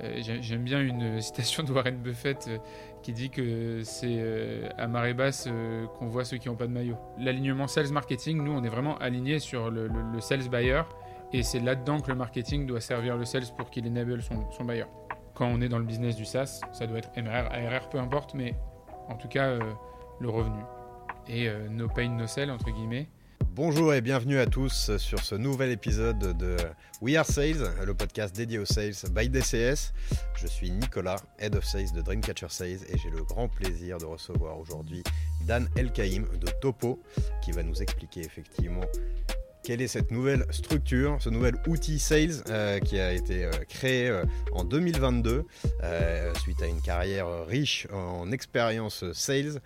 J'aime bien une citation de Warren Buffett qui dit que c'est à marée basse qu'on voit ceux qui n'ont pas de maillot. L'alignement sales marketing, nous, on est vraiment aligné sur le, sales buyer et c'est là-dedans que le marketing doit servir le sales pour qu'il enable son, son buyer. Quand on est dans le business du SaaS, ça doit être MRR, ARR, peu importe, mais en tout cas, le revenu. Et no pain, no sell, entre guillemets. Bonjour et bienvenue à tous sur ce nouvel épisode de We Are Sales, le podcast dédié aux sales by DCS. Je suis Nicolas, Head of Sales de Dreamcatcher Sales et j'ai le grand plaisir de recevoir aujourd'hui Dan Elkaïm de Topo qui va nous expliquer effectivement quelle est cette nouvelle structure, ce nouvel outil sales euh, qui a été euh, créé euh, en 2022 suite à une carrière riche en expérience sales.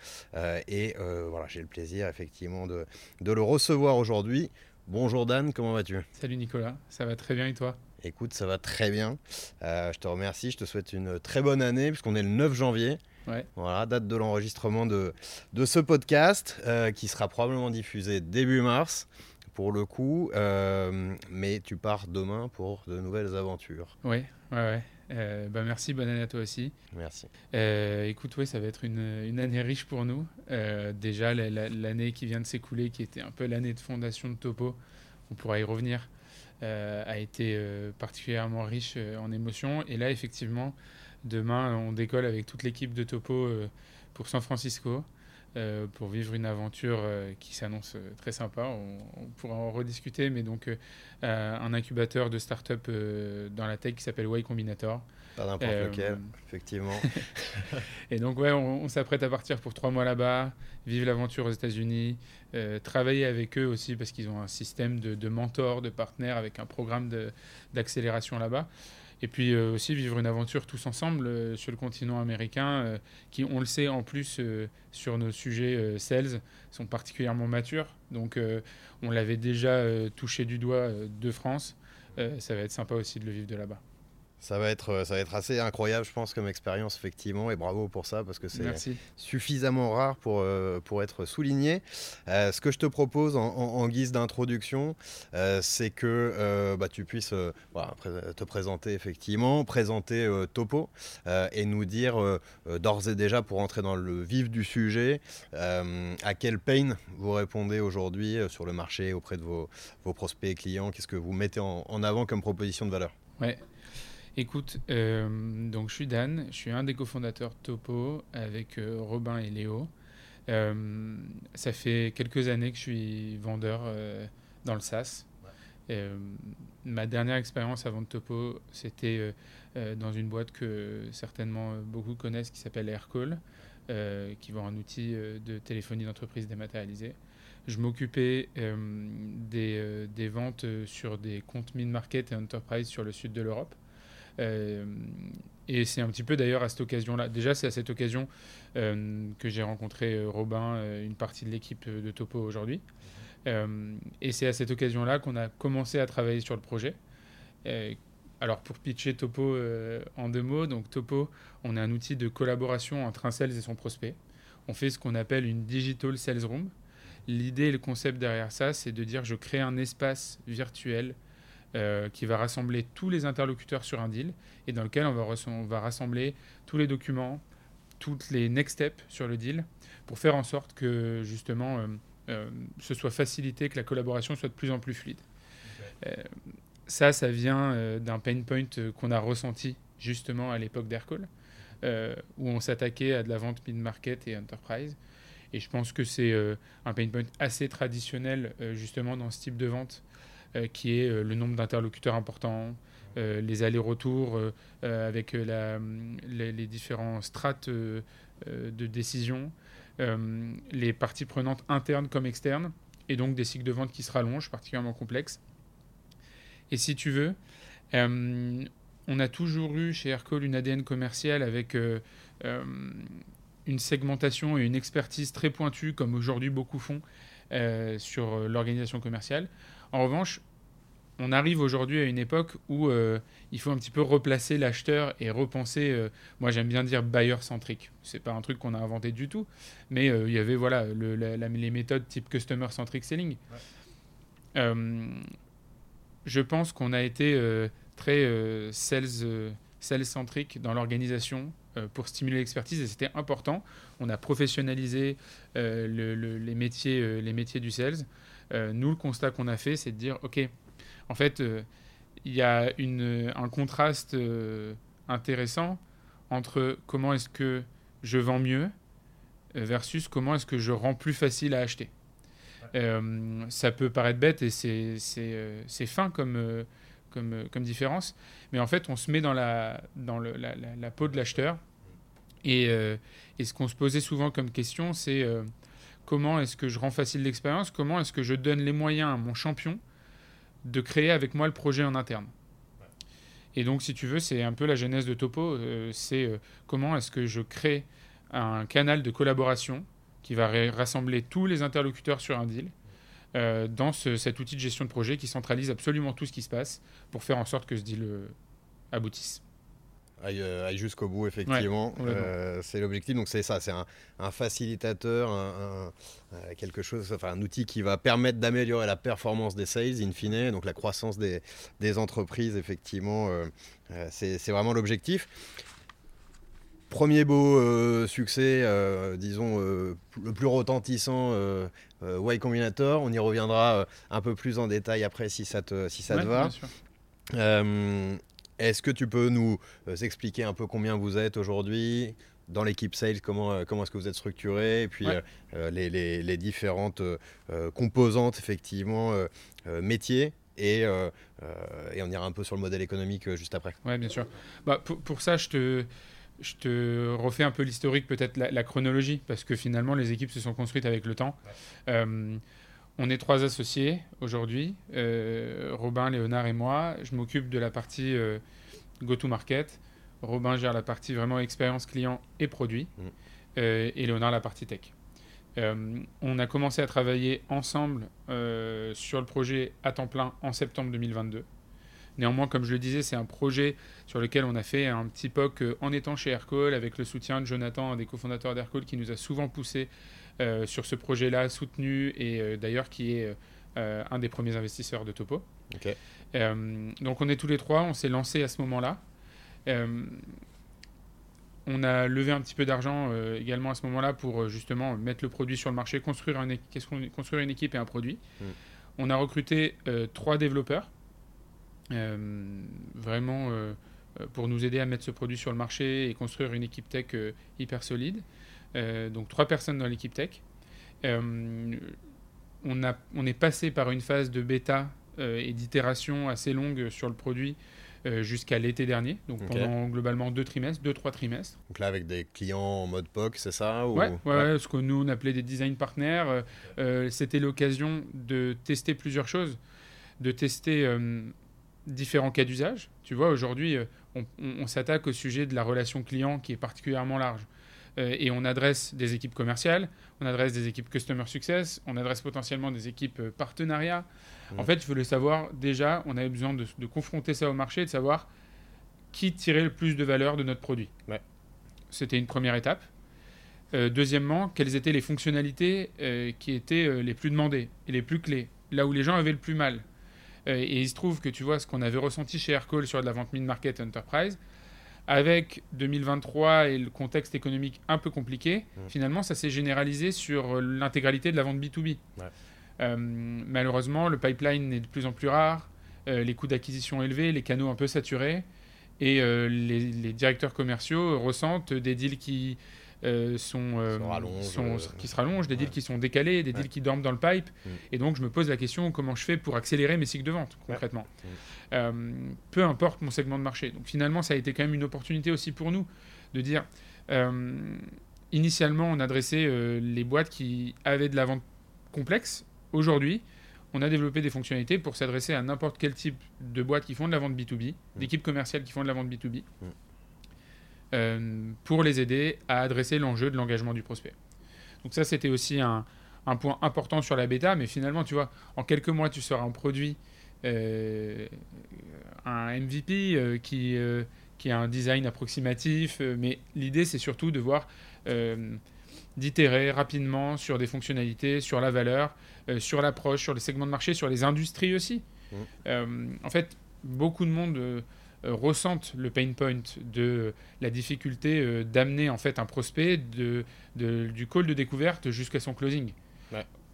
et voilà, j'ai le plaisir effectivement de, de le recevoir aujourd'hui. Bonjour Dan, comment vas-tu? Salut Nicolas, ça va très bien et toi? Écoute, ça va très bien. je te remercie, je te souhaite une très bonne année puisqu'on est le 9 janvier. Ouais. Voilà, date de l'enregistrement de, de ce podcast qui sera probablement diffusé début mars pour le coup, euh, mais tu pars demain pour de nouvelles aventures. Oui, ouais, ouais. Euh, bah merci, bonne année à toi aussi. Merci. Euh, écoute, oui, ça va être une, une, année riche pour nous. déjà, l'année qui vient de s'écouler, qui était un peu l'année de fondation de Topo, on pourra y revenir, a été particulièrement riche en émotions. Et là, effectivement, demain, on décolle avec toute l'équipe de Topo pour San Francisco. Euh, pour vivre une aventure euh, qui s'annonce euh, très sympa. On, pourra en rediscuter, mais donc un incubateur de start-up dans la tech qui s'appelle Y Combinator. Pas n'importe lequel, effectivement. et donc, ouais, on, s'apprête à partir pour trois mois là-bas, vivre l'aventure aux États-Unis, travailler avec eux aussi parce qu'ils ont un système de, de mentors, de partenaires avec un programme d'accélération là-bas. Et puis euh, aussi vivre une aventure tous ensemble euh, sur le continent américain, euh, qui, on le sait, en plus, sur nos sujets sales, sont particulièrement matures. Donc on l'avait déjà touché du doigt de France. ça va être sympa aussi de le vivre de là-bas. Ça va, être, ça va être assez incroyable, je pense, comme expérience, effectivement, et bravo pour ça, parce que c'est suffisamment rare pour, euh, pour être souligné. Euh, ce que je te propose en, guise d'introduction, euh, c'est que bah, tu puisses te présenter, effectivement, présenter Topo, et nous dire d'ores et déjà, pour entrer dans le vif du sujet, à quel pain vous répondez aujourd'hui sur le marché auprès de vos, vos prospects et clients, qu'est-ce que vous mettez en, en avant comme proposition de valeur? Ouais. Écoute, euh, donc je suis Dan, je suis un des cofondateurs de Topo avec euh, Robin et Léo. Euh, ça fait quelques années que je suis vendeur dans le SaaS. ma dernière expérience avant de Topo, c'était dans une boîte que certainement beaucoup connaissent qui s'appelle Aircall, qui vend un outil de téléphonie d'entreprise dématérialisé. Je m'occupais des, des, ventes sur des comptes mid-market et enterprise sur le sud de l'Europe. Euh, et c'est un petit peu d'ailleurs à cette occasion-là. Déjà, c'est à cette occasion euh, que j'ai rencontré euh, Robin, une partie de l'équipe de Topo aujourd'hui. et c'est à cette occasion-là qu'on a commencé à travailler sur le projet. alors, pour pitcher Topo en deux mots, donc Topo, on a un outil de collaboration entre un sales et son prospect. On fait ce qu'on appelle une digital sales room. L'idée et le concept derrière ça, c'est de dire je crée un espace virtuel euh, qui va rassembler tous les interlocuteurs sur un deal et dans lequel on va, on va rassembler tous les documents, toutes les next steps sur le deal pour faire en sorte que justement euh, euh, ce soit facilité, que la collaboration soit de plus en plus fluide. ça, ça vient d'un pain point qu'on a ressenti justement à l'époque d'Aircall, où on s'attaquait à de la vente mid-market et enterprise. Et je pense que c'est un pain point assez traditionnel justement dans ce type de vente qui est euh, le nombre d'interlocuteurs importants, euh, les allers-retours avec la, les, différents strates de décision, les parties prenantes internes comme externes, et donc des cycles de vente qui se rallongent, particulièrement complexes. Et si tu veux, on a toujours eu chez Aircall une ADN commerciale avec une segmentation et une expertise très pointue, comme aujourd'hui beaucoup font, sur l'organisation commerciale. En revanche, on arrive aujourd'hui à une époque où euh, il faut un petit peu replacer l'acheteur et repenser. Euh, moi, j'aime bien dire buyer-centric. C'est pas un truc qu'on a inventé du tout, mais euh, il y avait voilà les méthodes type customer-centric selling. je pense qu'on a été très sales sales-centrique dans l'organisation pour stimuler l'expertise et c'était important. On a professionnalisé les, métiers, les métiers du sales. Nous, le constat qu'on a fait, c'est de dire, OK, en fait, il y a une, un contraste intéressant entre comment est-ce que je vends mieux versus comment est-ce que je rends plus facile à acheter. Euh, ça peut paraître bête et c'est euh, fin comme, euh, comme, comme différence, mais en fait, on se met dans la, dans le, la, la, peau de l'acheteur. Et, et, ce qu'on se posait souvent comme question, c'est comment est-ce que je rends facile l'expérience Comment est-ce que je donne les moyens à mon champion de créer avec moi le projet en interne Et donc, si tu veux, c'est un peu la genèse de Topo. c'est comment est-ce que je crée un canal de collaboration qui va rassembler tous les interlocuteurs sur un deal euh, dans cet outil de gestion de projet qui centralise absolument tout ce qui se passe pour faire en sorte que ce deal euh, aboutisse. Aille, euh, jusqu'au bout, effectivement. c'est l'objectif. Donc, c'est ça, c'est un, facilitateur, un, quelque chose, enfin, un outil qui va permettre d'améliorer la performance des sales, in fine, donc la croissance des, des entreprises, effectivement. c'est vraiment l'objectif. Premier beau euh, succès, euh, disons, euh, le plus retentissant, Y Combinator. On y reviendra un peu plus en détail après si ça te, si ça te va. Est-ce que tu peux nous expliquer un peu combien vous êtes aujourd'hui dans l'équipe sales, comment, comment est-ce que vous êtes structuré, et puis les, les, les, différentes composantes, effectivement, métiers et, et, on ira un peu sur le modèle économique juste après. Oui, bien sûr. Bah, pour, pour, ça, je te, je te refais un peu l'historique, peut-être la, chronologie, parce que finalement, les équipes se sont construites avec le temps. Euh, on est trois associés aujourd'hui, euh, Robin, Léonard et moi. Je m'occupe de la partie euh, go-to-market. Robin gère la partie vraiment expérience client et produit. Mm. et Léonard la partie tech. on a commencé à travailler ensemble sur le projet à temps plein en septembre 2022. Néanmoins, comme je le disais, c'est un projet sur lequel on a fait un petit POC euh, en étant chez Aircall, avec le soutien de Jonathan, un des cofondateurs d'Aircall, qui nous a souvent poussé euh, sur ce projet-là, soutenu, et euh, d'ailleurs qui est un des premiers investisseurs de Topo. donc on est tous les trois, on s'est lancé à ce moment-là. on a levé un petit peu d'argent également à ce moment-là pour justement mettre le produit sur le marché, construire, un, construire une équipe et un produit. Hmm. On a recruté trois développeurs euh, vraiment euh, euh, pour nous aider à mettre ce produit sur le marché et construire une équipe tech hyper solide. Donc trois personnes dans l'équipe tech. on, a, on est passé par une phase de bêta et d'itération assez longue sur le produit jusqu'à l'été dernier, donc pendant globalement deux trimestres, deux, trois trimestres. Donc là, avec des clients en mode POC, c'est ça ou... ouais, ouais, ce que nous, on appelait des design partners. C'était l'occasion de tester plusieurs choses, de tester différents cas d'usage. Tu vois, aujourd'hui, euh, on, s'attaque au sujet de la relation client qui est particulièrement large. Euh, et on adresse des équipes commerciales, on adresse des équipes customer success, on adresse potentiellement des équipes euh, partenariat. En fait, je voulais savoir, déjà, on avait besoin de, confronter ça au marché, de savoir qui tirait le plus de valeur de notre produit. Ouais. C'était une première étape. deuxièmement, quelles étaient les fonctionnalités qui étaient les plus demandées et les plus clés, là où les gens avaient le plus mal? Euh, et il se trouve que tu vois ce qu'on avait ressenti chez Aircall sur de la vente mid-market enterprise, avec 2023 et le contexte économique un peu compliqué, mmh. finalement, ça s'est généralisé sur l'intégralité de la vente B2B. Euh, malheureusement, le pipeline est de plus en plus rare, euh, les coûts d'acquisition élevés, les canaux un peu saturés, et les, directeurs commerciaux ressentent des deals qui euh, sont, euh, euh, qui se rallongent, des deals qui sont décalés, des deals qui dorment dans le pipe. Mm. Et donc, je me pose la question comment je fais pour accélérer mes cycles de vente, concrètement. Mm. peu importe mon segment de marché. Donc, finalement, ça a été quand même une opportunité aussi pour nous de dire initialement, on adressait les boîtes qui avaient de la vente complexe. Aujourd'hui, on a développé des fonctionnalités pour s'adresser à n'importe quel type de boîte qui font de la vente B2B, mm. d'équipes commerciales qui font de la vente B2B. Euh, pour les aider à adresser l'enjeu de l'engagement du prospect. Donc ça, c'était aussi un, point important sur la bêta, mais finalement, tu vois, en quelques mois, tu seras un produit, euh, un MVP euh, qui, qui a un design approximatif, mais l'idée, c'est surtout de voir, d'itérer rapidement sur des fonctionnalités, sur la valeur, sur l'approche, sur les segments de marché, sur les industries aussi. Mmh. en fait, beaucoup de monde ressentent le pain point de la difficulté d'amener en fait un prospect de, du call de découverte jusqu'à son closing.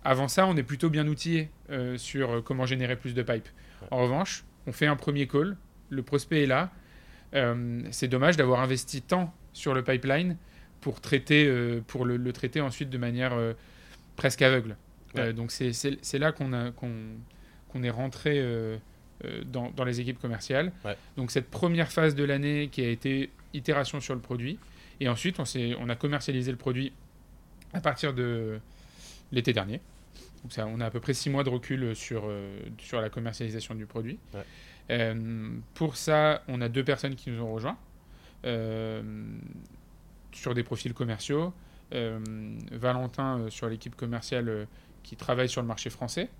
Avant ça, on est plutôt bien outillé sur comment générer plus de pipe. En revanche, on fait un premier call, le prospect est là. c'est dommage d'avoir investi tant sur le pipeline pour, traiter, pour le, traiter ensuite de manière presque aveugle. donc c'est là qu'on qu'on est rentré euh, dans, les équipes commerciales. Donc cette première phase de l'année qui a été itération sur le produit. Et ensuite, on, on a commercialisé le produit à partir de l'été dernier. Donc ça, on a à peu près six mois de recul sur, euh, sur la commercialisation du produit. Euh, pour ça, on a deux personnes qui nous ont rejoints sur des profils commerciaux. Valentin sur l'équipe commerciale qui travaille sur le marché français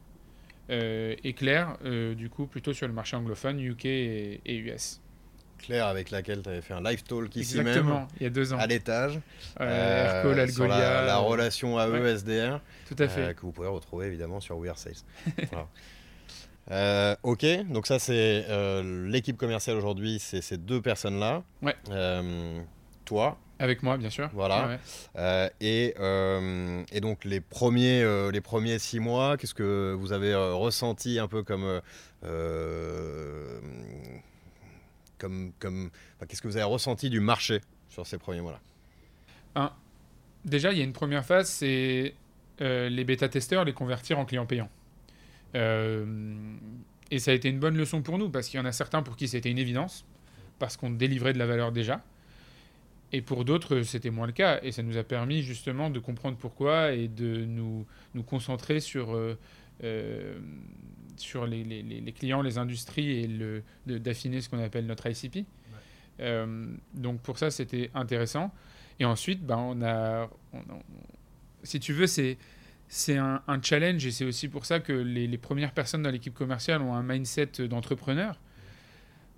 euh, et Claire, euh, du coup, plutôt sur le marché anglophone, UK et, US. Claire, avec laquelle tu avais fait un live talk ici Exactement, il y a deux ans. À l'étage. Euh, sur la, relation AE-SDR. Tout à fait. que vous pourrez retrouver évidemment sur We Are Sales. ok, donc ça c'est l'équipe commerciale aujourd'hui, c'est ces deux personnes-là. Ouais. toi, avec moi, bien sûr. Voilà. Euh, et, euh, et, donc les premiers, euh, les premiers six mois, qu'est-ce que vous avez ressenti un peu comme, comme, comme qu'est-ce que vous avez ressenti du marché sur ces premiers mois-là? Déjà, il y a une première phase, c'est les bêta-testeurs, les convertir en clients payants. et ça a été une bonne leçon pour nous parce qu'il y en a certains pour qui c'était une évidence parce qu'on délivrait de la valeur déjà. Et pour d'autres, c'était moins le cas. Et ça nous a permis justement de comprendre pourquoi et de nous, nous concentrer sur, euh, euh, sur les, les, les, clients, les industries et le, d'affiner ce qu'on appelle notre ICP. Euh, donc pour ça, c'était intéressant. Et ensuite, ben, on a, si tu veux, c'est, c'est un, un, challenge et c'est aussi pour ça que les, les premières personnes dans l'équipe commerciale ont un mindset d'entrepreneur.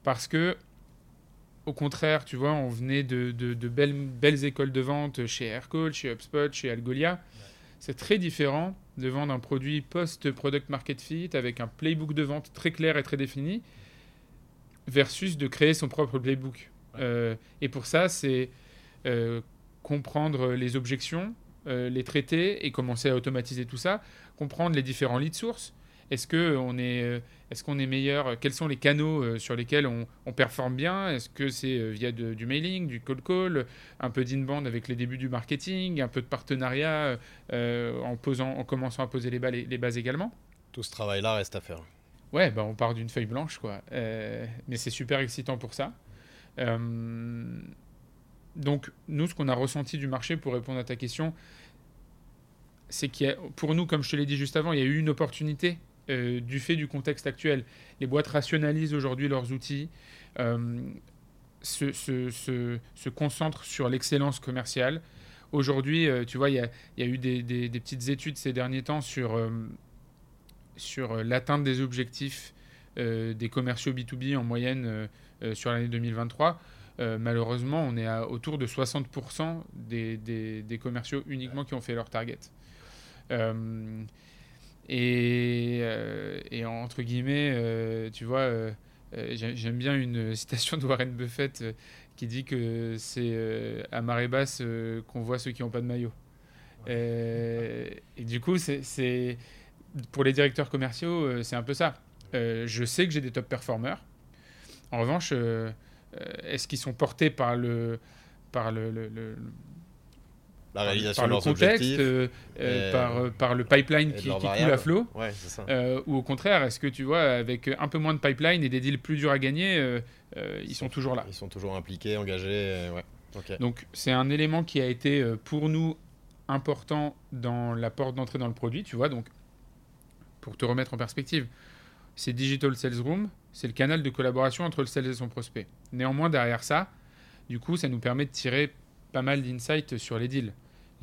Parce que au contraire, tu vois, on venait de, belles, belles, écoles de vente chez Aircall, chez HubSpot, chez Algolia. C'est très différent de vendre un produit post-product market fit avec un playbook de vente très clair et très défini versus de créer son propre playbook. Euh, et pour ça, c'est euh, comprendre les objections, euh, les traiter et commencer à automatiser tout ça, comprendre les différents leads sources. Est-ce qu'on est, est, qu'on est meilleur Quels sont les canaux euh, sur lesquels on, performe bien? Est-ce que c'est euh, via du mailing, du cold call, un peu d'inbound avec les débuts du marketing, un peu de partenariat euh, en, posant, en commençant à poser les, les, bases également? Tout ce travail-là reste à faire. Ouais, bah on part d'une feuille blanche, quoi. mais c'est super excitant pour ça. donc, nous, ce qu'on a ressenti du marché, pour répondre à ta question, c'est qu'il pour nous, comme je te l'ai dit juste avant, il y a eu une opportunité euh, du fait du contexte actuel. Les boîtes rationalisent aujourd'hui leurs outils, euh, se, concentrent sur l'excellence commerciale. Aujourd'hui, euh, tu vois, il y, a, eu des, petites études ces derniers temps sur, l'atteinte des objectifs des commerciaux B2B en moyenne sur l'année 2023. malheureusement, on est à autour de 60% des, des, commerciaux uniquement qui ont fait leur target. Et, euh, et, entre guillemets, euh, tu vois, euh, j'aime bien une citation de Warren Buffett qui dit que c'est à marée basse qu'on voit ceux qui n'ont pas de maillot. et du coup, c'est pour les directeurs commerciaux, c'est un peu ça. je sais que j'ai des top performers. En revanche, est-ce qu'ils sont portés par le, par le, le la réalisation par, le contexte, euh, euh, par, euh, par, le pipeline qui, qui coule à flot ouais, Ou au contraire, est-ce que tu vois, avec un peu moins de pipeline et des deals plus durs à gagner, ils, sont, toujours là Ils sont toujours impliqués, engagés. ouais. Donc c'est un élément qui a été pour nous important dans la porte d'entrée dans le produit, tu vois. Donc pour te remettre en perspective, c'est Digital Sales Room, c'est le canal de collaboration entre le sales et son prospect. Néanmoins, derrière ça, du coup, ça nous permet de tirer pas mal d'insights sur les deals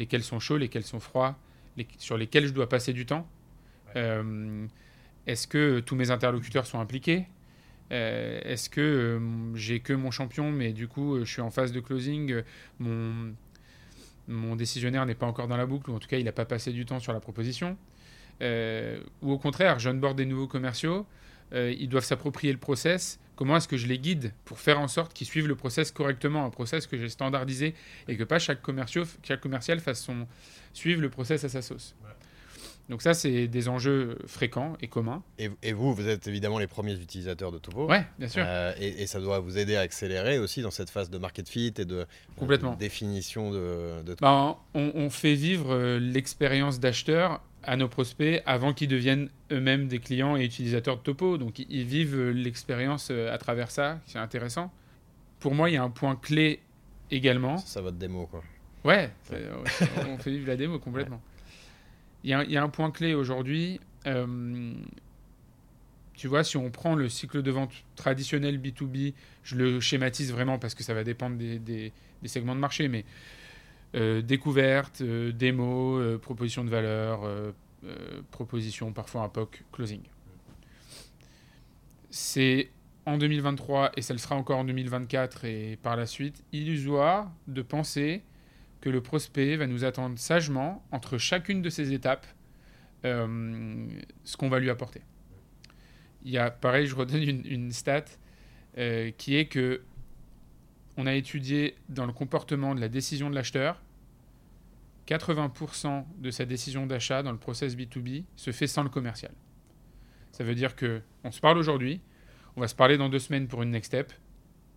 lesquels sont chauds, lesquels sont froids, sur lesquels je dois passer du temps. Euh, est-ce que tous mes interlocuteurs sont impliqués? Euh, Est-ce que euh, j'ai que mon champion, mais du coup, je suis en phase de closing, mon, mon décisionnaire n'est pas encore dans la boucle, ou en tout cas, il n'a pas passé du temps sur la proposition? Ou au contraire, j'onboard des nouveaux commerciaux, ils doivent s'approprier le process. Comment est-ce que je les guide pour faire en sorte qu'ils suivent le process correctement, un process que j'ai standardisé et que pas chaque, chaque commercial fasse son, suive le process à sa sauce. Donc ça, c'est des enjeux fréquents et communs. Et, vous, vous êtes évidemment les premiers utilisateurs de Topo. Oui, bien sûr. Euh, et, ça doit vous aider à accélérer aussi dans cette phase de market fit et de, Complètement. définition de... de... Bah, on, on, fait vivre euh, l'expérience d'acheteur à nos prospects avant qu'ils deviennent eux-mêmes des clients et utilisateurs de Topo. Donc ils vivent euh, l'expérience à travers ça, c'est intéressant. Pour moi, il y a un point clé également. Ça votre démo, quoi. Ouais, on fait vivre la démo complètement. Il y, a un point clé aujourd'hui. Euh, tu vois, si on prend le cycle de vente traditionnel B2B, je le schématise vraiment parce que ça va dépendre des, segments de marché, mais euh, découverte, euh, démo, euh, proposition de valeur, proposition parfois un POC, closing. C'est en 2023, et ça le sera encore en 2024 et par la suite, illusoire de penser que le prospect va nous attendre sagement entre chacune de ces étapes ce qu'on va lui apporter. Il y a, pareil, je redonne une, stat qui est que on a étudié dans le comportement de la décision de l'acheteur, 80% de sa décision d'achat dans le process B2B se fait sans le commercial. Ça veut dire que on se parle aujourd'hui, on va se parler dans deux semaines pour une next step,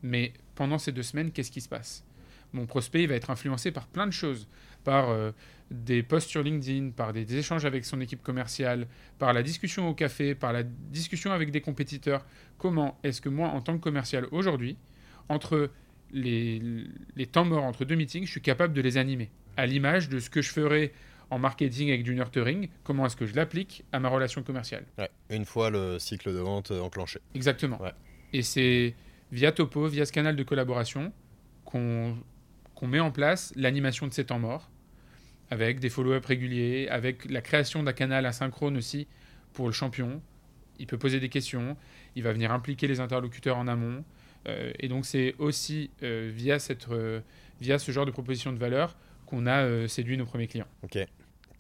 mais pendant ces deux semaines, qu'est-ce qui se passe? Mon prospect il va être influencé par plein de choses, par euh, des posts sur LinkedIn, par des, échanges avec son équipe commerciale, par la discussion au café, par la discussion avec des compétiteurs. Comment est-ce que moi, en tant que commercial aujourd'hui, entre les, les, temps morts entre deux meetings, je suis capable de les animer à l'image de ce que je ferais en marketing avec du nurturing, comment est-ce que je l'applique à ma relation commerciale? une fois le cycle de vente enclenché. Exactement. Et c'est via Topo, via ce canal de collaboration, qu'on qu'on met en place l'animation de ces temps morts, avec des follow-up réguliers, avec la création d'un canal asynchrone aussi pour le champion. Il peut poser des questions, il va venir impliquer les interlocuteurs en amont. Euh, et donc c'est aussi euh, via, cette, euh, via ce genre de proposition de valeur qu'on a séduit nos premiers clients. Ok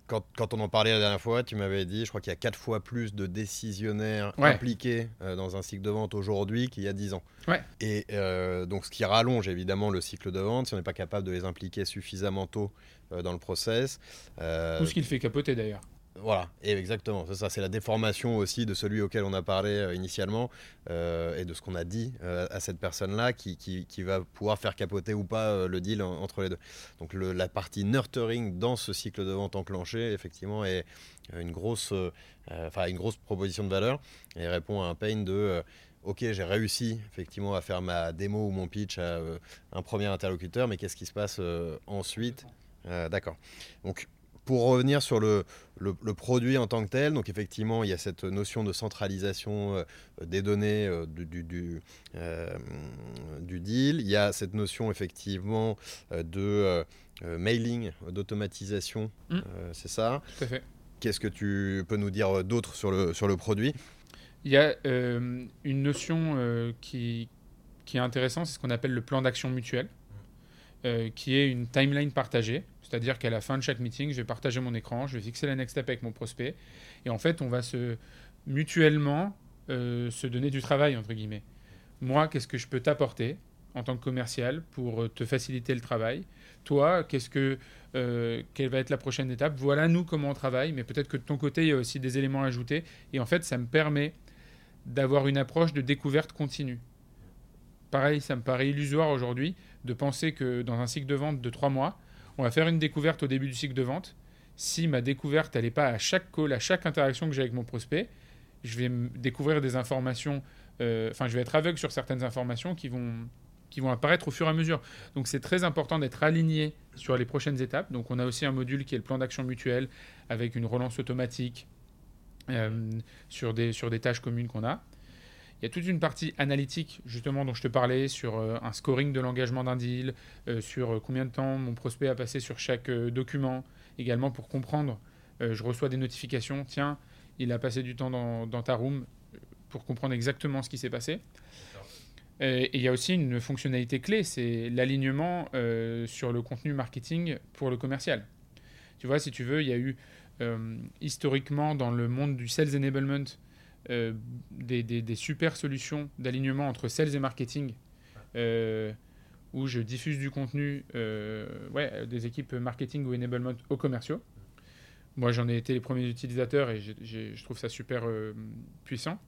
quand, on en parlait la dernière fois, tu m'avais dit, je crois qu'il y a quatre fois plus de décisionnaires impliqués euh, dans un cycle de vente aujourd'hui qu'il y a dix ans. Ouais. Et euh, donc, ce qui rallonge évidemment le cycle de vente, si on n'est pas capable de les impliquer suffisamment tôt euh, dans le process. Tout ce qui le fait capoter d'ailleurs. Voilà, et exactement, c'est ça, c'est la déformation aussi de celui auquel on a parlé euh, initialement euh, et de ce qu'on a dit euh, à cette personne-là qui, va pouvoir faire capoter ou pas le deal entre les deux. Donc la partie nurturing dans ce cycle de vente enclenché, effectivement, est une grosse, une grosse proposition de valeur et répond à un pain de ok, j'ai réussi effectivement à faire ma démo ou mon pitch à un premier interlocuteur, mais qu'est-ce qui se passe ensuite? D'accord. Donc pour revenir sur le, le, produit en tant que tel, donc effectivement, il y a cette notion de centralisation euh, des données euh, du, du, euh, du, deal. Il y a cette notion effectivement de mailing, d'automatisation. Mmh. c'est ça Tout à fait. Qu'est-ce que tu peux nous dire d'autre sur le, sur le produit? Il y a une notion qui, qui est intéressante, c'est ce qu'on appelle le plan d'action mutuel, qui est une timeline partagée c'est-à-dire qu'à la fin de chaque meeting, je vais partager mon écran, je vais fixer la next step avec mon prospect. Et en fait, on va se mutuellement euh, se donner du travail, entre guillemets. Moi, qu'est-ce que je peux t'apporter en tant que commercial pour euh, te faciliter le travail? Toi, qu'est-ce que, euh, quelle va être la prochaine étape? Voilà, nous, comment on travaille. Mais peut-être que de ton côté, il y a aussi des éléments à ajouter. Et en fait, ça me permet d'avoir une approche de découverte continue. Pareil, ça me paraît illusoire aujourd'hui de penser que dans un cycle de vente de trois mois, on va faire une découverte au début du cycle de vente. Si ma découverte, n'est pas à chaque call, à chaque interaction que j'ai avec mon prospect, je vais découvrir des informations, euh, enfin, je vais être aveugle sur certaines informations qui vont, qui vont apparaître au fur et à mesure. Donc, c'est très important d'être aligné sur les prochaines étapes. Donc, on a aussi un module qui est le plan d'action mutuel avec une relance automatique euh, sur, des, sur des tâches communes qu'on a. Il y a toute une partie analytique, justement, dont je te parlais, sur euh, un scoring de l'engagement d'un deal, euh, sur euh, combien de temps mon prospect a passé sur chaque document, également pour comprendre. je reçois des notifications, tiens, il a passé du temps dans, ta room, pour comprendre exactement ce qui s'est passé. Et il y a aussi une fonctionnalité clé, c'est l'alignement sur le contenu marketing pour le commercial. Tu vois, si tu veux, il y a eu historiquement dans le monde du sales enablement des, des, super solutions d'alignement entre sales et marketing où je diffuse du contenu ouais, des équipes marketing ou enablement aux commerciaux. Moi, j'en ai été les premiers utilisateurs et je trouve ça super puissant.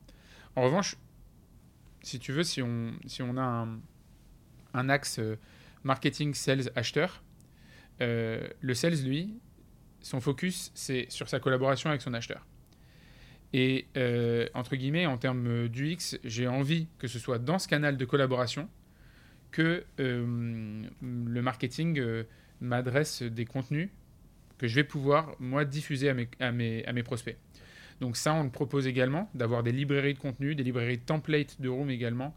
En revanche, si tu veux, si on, a un, un axe marketing, sales, acheteur, le sales, lui, son focus, c'est sur sa collaboration avec son acheteur. Et euh, entre guillemets, en termes d'UX, j'ai envie que ce soit dans ce canal de collaboration que euh, le marketing euh, m'adresse des contenus que je vais pouvoir, moi, diffuser à mes, à mes, à mes prospects. Donc ça, on le propose également, d'avoir des librairies de contenu, des librairies de templates de Room également,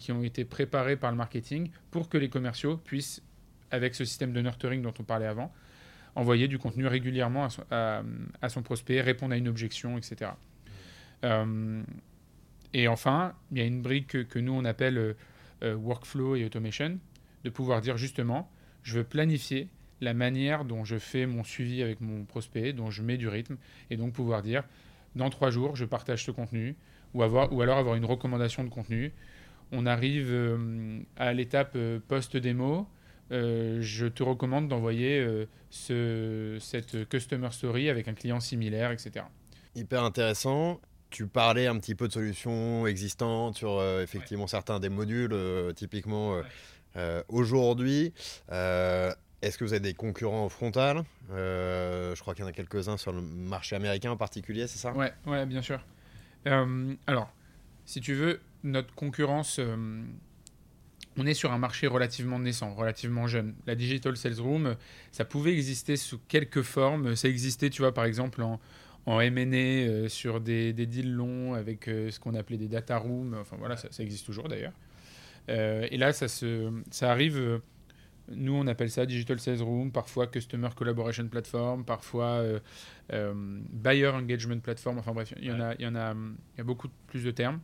qui ont été préparées par le marketing pour que les commerciaux puissent, avec ce système de nurturing dont on parlait avant, envoyer du contenu régulièrement à son, prospect, répondre à une objection, etc. Euh, et enfin, il y a une brique que, nous on appelle euh, euh, workflow et automation, de pouvoir dire justement, je veux planifier la manière dont je fais mon suivi avec mon prospect, dont je mets du rythme, et donc pouvoir dire, dans trois jours, je partage ce contenu, ou, avoir, ou alors avoir une recommandation de contenu. On arrive à l'étape post-démo, euh, je te recommande d'envoyer euh, ce, cette customer story avec un client similaire, etc. Hyper intéressant. Tu parlais un petit peu de solutions existantes sur euh, effectivement certains des modules, typiquement aujourd'hui. Est-ce que vous avez des concurrents au frontal? Je crois qu'il y en a quelques-uns sur le marché américain en particulier, c'est ça? Ouais, ouais, bien sûr. alors, si tu veux, notre concurrence on est sur un marché relativement naissant, relativement jeune. La Digital Sales Room, ça pouvait exister sous quelques formes. Ça existait, tu vois, par exemple, en, en M&A euh, sur des, deals longs avec euh, ce qu'on appelait des data rooms. Enfin voilà, ça, existe toujours d'ailleurs. Euh, et là, ça, se, ça arrive. nous, on appelle ça Digital Sales Room, parfois Customer Collaboration Platform, parfois Buyer Engagement Platform. Enfin bref, il y en a, il y en a, il y a beaucoup plus de termes.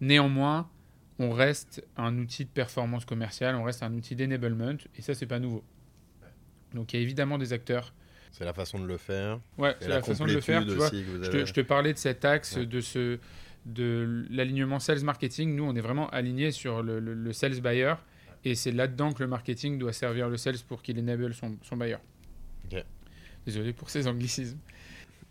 Néanmoins, on reste un outil de performance commerciale, on reste un outil d'enablement, et ça, c'est pas nouveau. Donc il y a évidemment des acteurs. C'est la façon de le faire. Ouais, c'est la, façon de le faire. Tu vois, je, te, parlais de cet axe, de ce de l'alignement sales marketing. Nous, on est vraiment aligné sur le, sales buyer, et c'est là-dedans que le marketing doit servir le sales pour qu'il enable son, son buyer. Désolé pour ces anglicismes.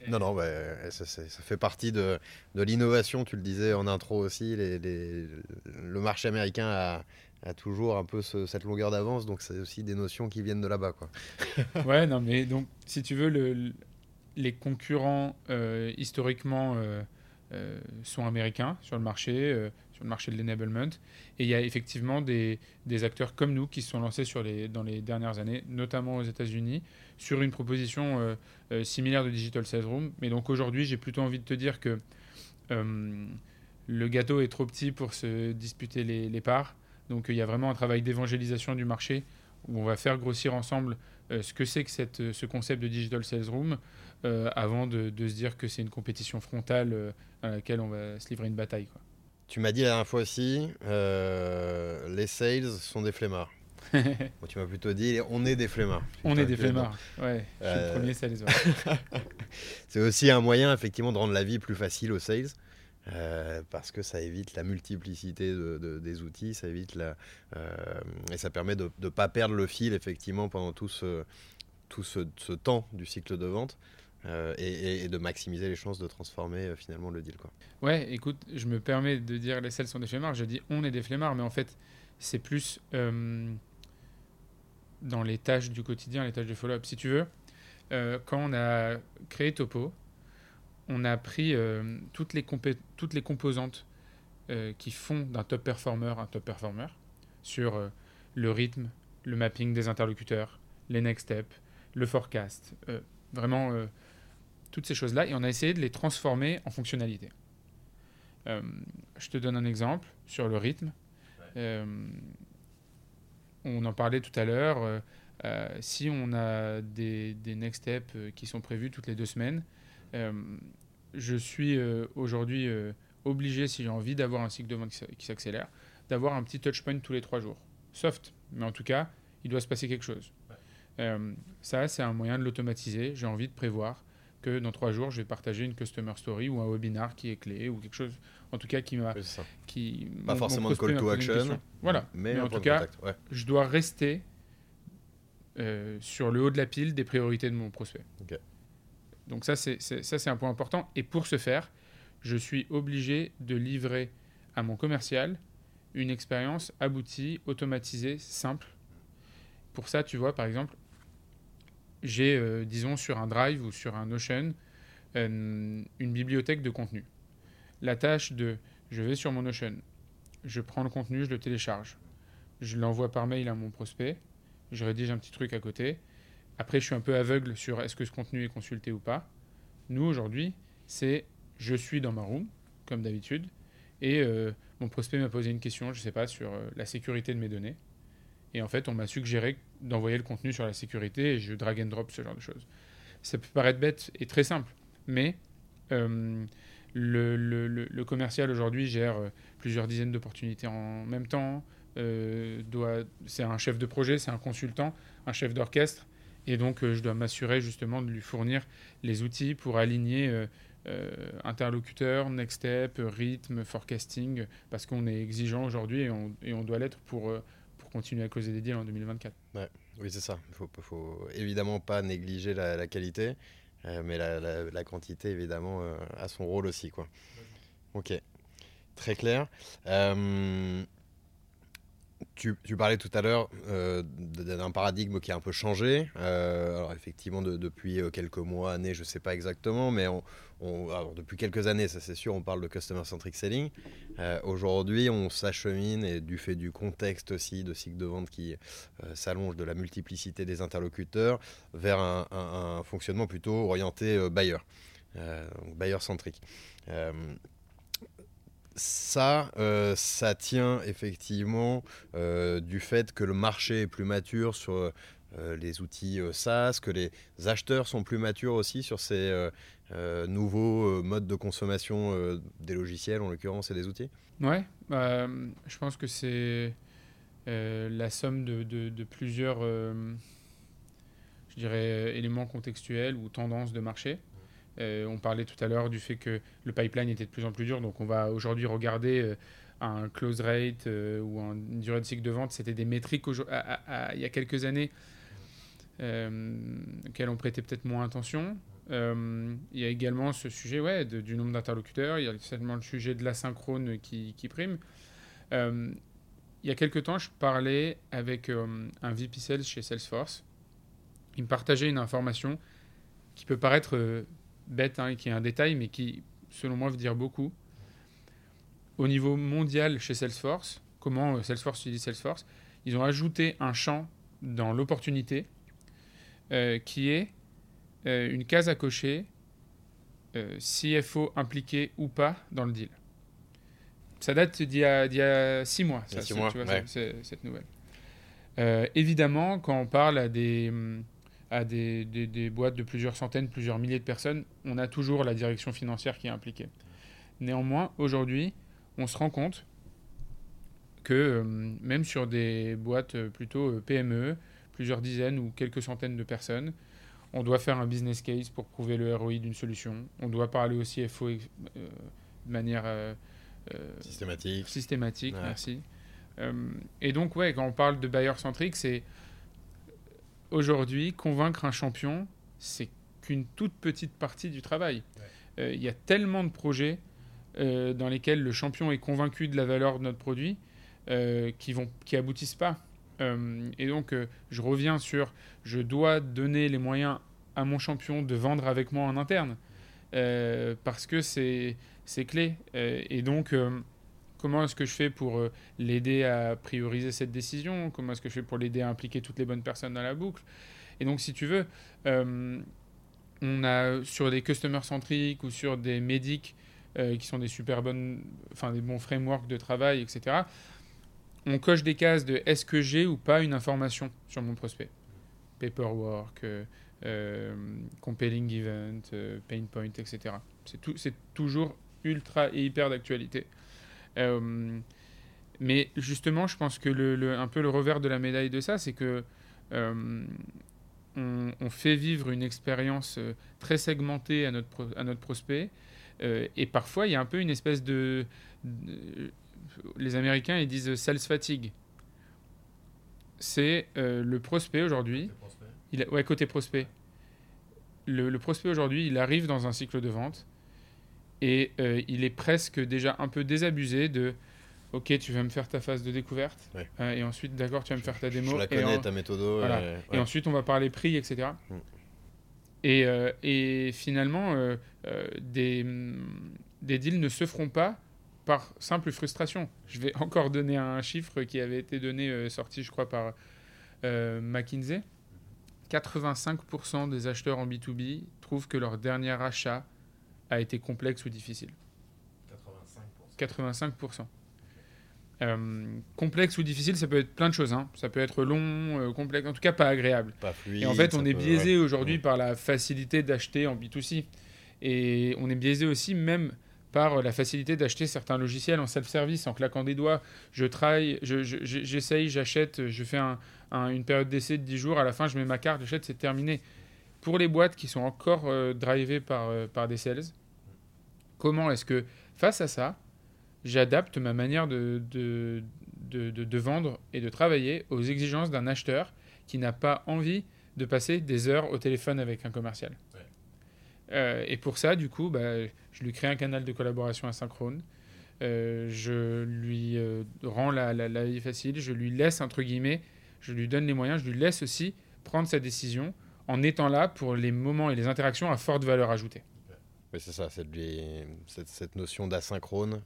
Non, non, bah, ça, fait partie de, l'innovation, tu le disais en intro aussi. le marché américain a, toujours un peu cette longueur d'avance, donc c'est aussi des notions qui viennent de là-bas. Quoi. ouais, non, mais donc, si tu veux, les concurrents euh, historiquement euh, sont américains sur le marché le marché de l'enablement. Et il y a effectivement des, des, acteurs comme nous qui se sont lancés sur les, dans les dernières années, notamment aux États-Unis, sur une proposition euh, euh, similaire de Digital Sales Room. Mais donc aujourd'hui, j'ai plutôt envie de te dire que euh, le gâteau est trop petit pour se disputer les, les parts. Donc il y a vraiment un travail d'évangélisation du marché où on va faire grossir ensemble ce que c'est que cette, ce concept de Digital Sales Room avant de, de, se dire que c'est une compétition frontale à laquelle on va se livrer une bataille. Tu m'as dit la dernière fois aussi, euh, les sales sont des flemmards. tu m'as plutôt dit, on est des flemmards. On est des flemmards, ouais. Je suis le euh, premier sales. c'est aussi un moyen, effectivement, de rendre la vie plus facile aux sales. Euh, parce que ça évite la multiplicité des outils, ça évite la, et ça permet de ne pas perdre le fil effectivement pendant tout ce, tout ce temps du cycle de vente. Euh, et, de maximiser les chances de transformer euh, finalement le deal. Quoi. Ouais, écoute, je me permets de dire les selles sont des flemmards, je dis on est des flemmards, mais en fait, c'est plus euh, dans les tâches du quotidien, les tâches de follow-up. Si tu veux, quand on a créé Topo, on a pris toutes, les toutes les composantes qui font d'un top performer un top performer sur le rythme, le mapping des interlocuteurs, les next steps, le forecast, vraiment toutes ces choses-là, et on a essayé de les transformer en fonctionnalités. Euh, je te donne un exemple sur le rythme. Euh, on en parlait tout à l'heure. Euh, si on a des, next steps qui sont prévus toutes les deux semaines, je suis aujourd'hui obligé, si j'ai envie d'avoir un cycle de vente qui s'accélère, d'avoir un petit touchpoint tous les trois jours. Soft, mais en tout cas, il doit se passer quelque chose. ça, c'est un moyen de l'automatiser. J'ai envie de prévoir que dans trois jours, je vais partager une customer story ou un webinar qui est clé ou quelque chose, en tout cas, qui m'a. qui, Pas forcément de call to action. Voilà. Mais, en tout cas, je dois rester euh, sur le haut de la pile des priorités de mon prospect. Donc, ça, c'est, ça, c'est un point important. Et pour ce faire, je suis obligé de livrer à mon commercial une expérience aboutie, automatisée, simple. Pour ça, tu vois, par exemple, j'ai, euh, disons, sur un Drive ou sur un Notion, euh, une bibliothèque de contenu. La tâche de je vais sur mon Notion, je prends le contenu, je le télécharge, je l'envoie par mail à mon prospect, je rédige un petit truc à côté. Après, je suis un peu aveugle sur est-ce que ce contenu est consulté ou pas. Nous, aujourd'hui, c'est je suis dans ma room, comme d'habitude, et euh, mon prospect m'a posé une question, je ne sais pas, sur la sécurité de mes données. Et en fait, on m'a suggéré d'envoyer le contenu sur la sécurité et je drag and drop ce genre de choses. Ça peut paraître bête et très simple, mais euh, le, commercial aujourd'hui gère euh, plusieurs dizaines d'opportunités en même temps. Euh, c'est un chef de projet, c'est un consultant, un chef d'orchestre, et donc je dois m'assurer justement de lui fournir les outils pour aligner interlocuteur, next step, rythme, forecasting, parce qu'on est exigeant aujourd'hui et on doit l'être pour continuer à causer des deals en 2024. Ouais, oui, c'est ça. Il faut, faut évidemment pas négliger la, qualité, euh, mais la, quantité, évidemment, euh, a son rôle aussi. Quoi. Ok, très clair. Euh, tu, parlais tout à l'heure d'un paradigme qui a un peu changé. Alors effectivement, depuis quelques mois, années, je ne sais pas exactement, mais on, depuis quelques années, ça c'est sûr, on parle de customer-centric selling. Aujourd'hui, on s'achemine, et du fait du contexte aussi, de cycle de vente qui s'allonge, de la multiplicité des interlocuteurs, vers un, fonctionnement plutôt orienté buyer, buyer-centric ça, euh, ça tient effectivement euh, du fait que le marché est plus mature sur euh, les outils SaaS, que les acheteurs sont plus matures aussi sur ces nouveaux modes de consommation des logiciels en l'occurrence et des outils Ouais, je pense que c'est la somme de, plusieurs je dirais, éléments contextuels ou tendances de marché. Euh, on parlait tout à l'heure du fait que le pipeline était de plus en plus dur, donc on va aujourd'hui regarder euh, un close rate euh, ou une durée de cycle de vente. C'était des métriques il y a quelques années auxquelles on prêtait peut-être moins attention. il y a également ce sujet ouais, du nombre d'interlocuteurs, il y a seulement le sujet de l'asynchrone qui, qui prime. il y a quelques temps, je parlais avec un VP Sales chez Salesforce. Il me partageait une information qui peut paraître bête, hein, qui est un détail, mais qui, selon moi, veut dire beaucoup. Au niveau mondial chez Salesforce, comment euh, Salesforce utilise Salesforce Ils ont ajouté un champ dans l'opportunité euh, qui est euh, une case à cocher CFO impliqué ou pas dans le deal. Ça date d'il y, a six mois, ça, six mois, cette nouvelle. évidemment, quand on parle à des, à des, des, boîtes de plusieurs centaines, plusieurs milliers de personnes, on a toujours la direction financière qui est impliquée. Néanmoins, aujourd'hui, on se rend compte que euh, même sur des boîtes plutôt euh, PME, plusieurs dizaines ou quelques centaines de personnes, on doit faire un business case pour prouver le ROI d'une solution. On doit parler au CFO euh, de manière systématique. Systématique, merci. et donc, ouais, quand on parle de buyer centrique, c'est aujourd'hui, convaincre un champion, c'est qu'une toute petite partie du travail. Euh, il y a tellement de projets euh, dans lesquels le champion est convaincu de la valeur de notre produit euh, qui vont qui aboutissent pas. Et donc, je reviens sur, je dois donner les moyens à mon champion de vendre avec moi en interne parce que c'est clé. et donc Comment est-ce que je fais pour euh, l'aider à prioriser cette décision? Comment est-ce que je fais pour l'aider à impliquer toutes les bonnes personnes dans la boucle? Et donc, si tu veux, euh, on a sur des customers centriques ou sur des médics euh, qui sont des super bonnes, enfin des bons frameworks de travail, etc. On coche des cases de est-ce que j'ai ou pas une information sur mon prospect Paperwork, compelling event, pain point, etc. C'est toujours ultra et hyper d'actualité. Euh, mais justement, je pense que le, un peu le revers de la médaille de ça, c'est que euh, on, fait vivre une expérience euh, très segmentée à notre, prospect. Euh, et parfois, il y a un peu une espèce de- les Américains, ils disent sales fatigue. C'est euh, le prospect aujourd'hui. Il a- ouais, côté prospect. Le, le prospect aujourd'hui, il arrive dans un cycle de vente et euh, il est presque déjà un peu désabusé de Ok, tu vas me faire ta phase de découverte Ouais. euh, et ensuite, d'accord, tu vas me faire ta démo. Je la et connais, en- ta méthode. Voilà. euh, et ouais. ensuite, on va parler prix, etc. Mm. Et, euh, et finalement, euh, euh, des, des deals ne se feront pas par simple frustration. Je vais encore donner un chiffre qui avait été donné, euh, sorti, je crois, par euh, McKinsey. 85% des acheteurs en B2B trouvent que leur dernier achat a été complexe ou difficile. 85%. Euh, complexe ou difficile, ça peut être plein de choses. hein. Ça peut être long, euh, complexe, en tout cas pas agréable. Pas fluide. Et en fait, on est peut- biaisé aujourd'hui par la facilité d'acheter en B2C. Et on est biaisé aussi même par la facilité d'acheter certains logiciels en self-service, en claquant des doigts. Je travaille, je- je- je- j'essaye, j'achète, je fais un- un- une période d'essai de 10 jours, à la fin je mets ma carte, j'achète, c'est terminé. Pour les boîtes qui sont encore euh, drivées par, euh, par des sales, comment est-ce que face à ça, j'adapte ma manière de vendre et de travailler aux exigences d'un acheteur qui n'a pas envie de passer des heures au téléphone avec un commercial? Euh, et pour ça, du coup, bah, je lui crée un canal de collaboration asynchrone. Euh, je lui euh, rends la, la- la vie facile. Je lui laisse, entre guillemets, je lui donne les moyens. Je lui laisse aussi prendre sa décision en étant là pour les moments et les interactions à forte valeur ajoutée. Oui, c'est ça, c'est lui- cette, cette notion d'asynchrone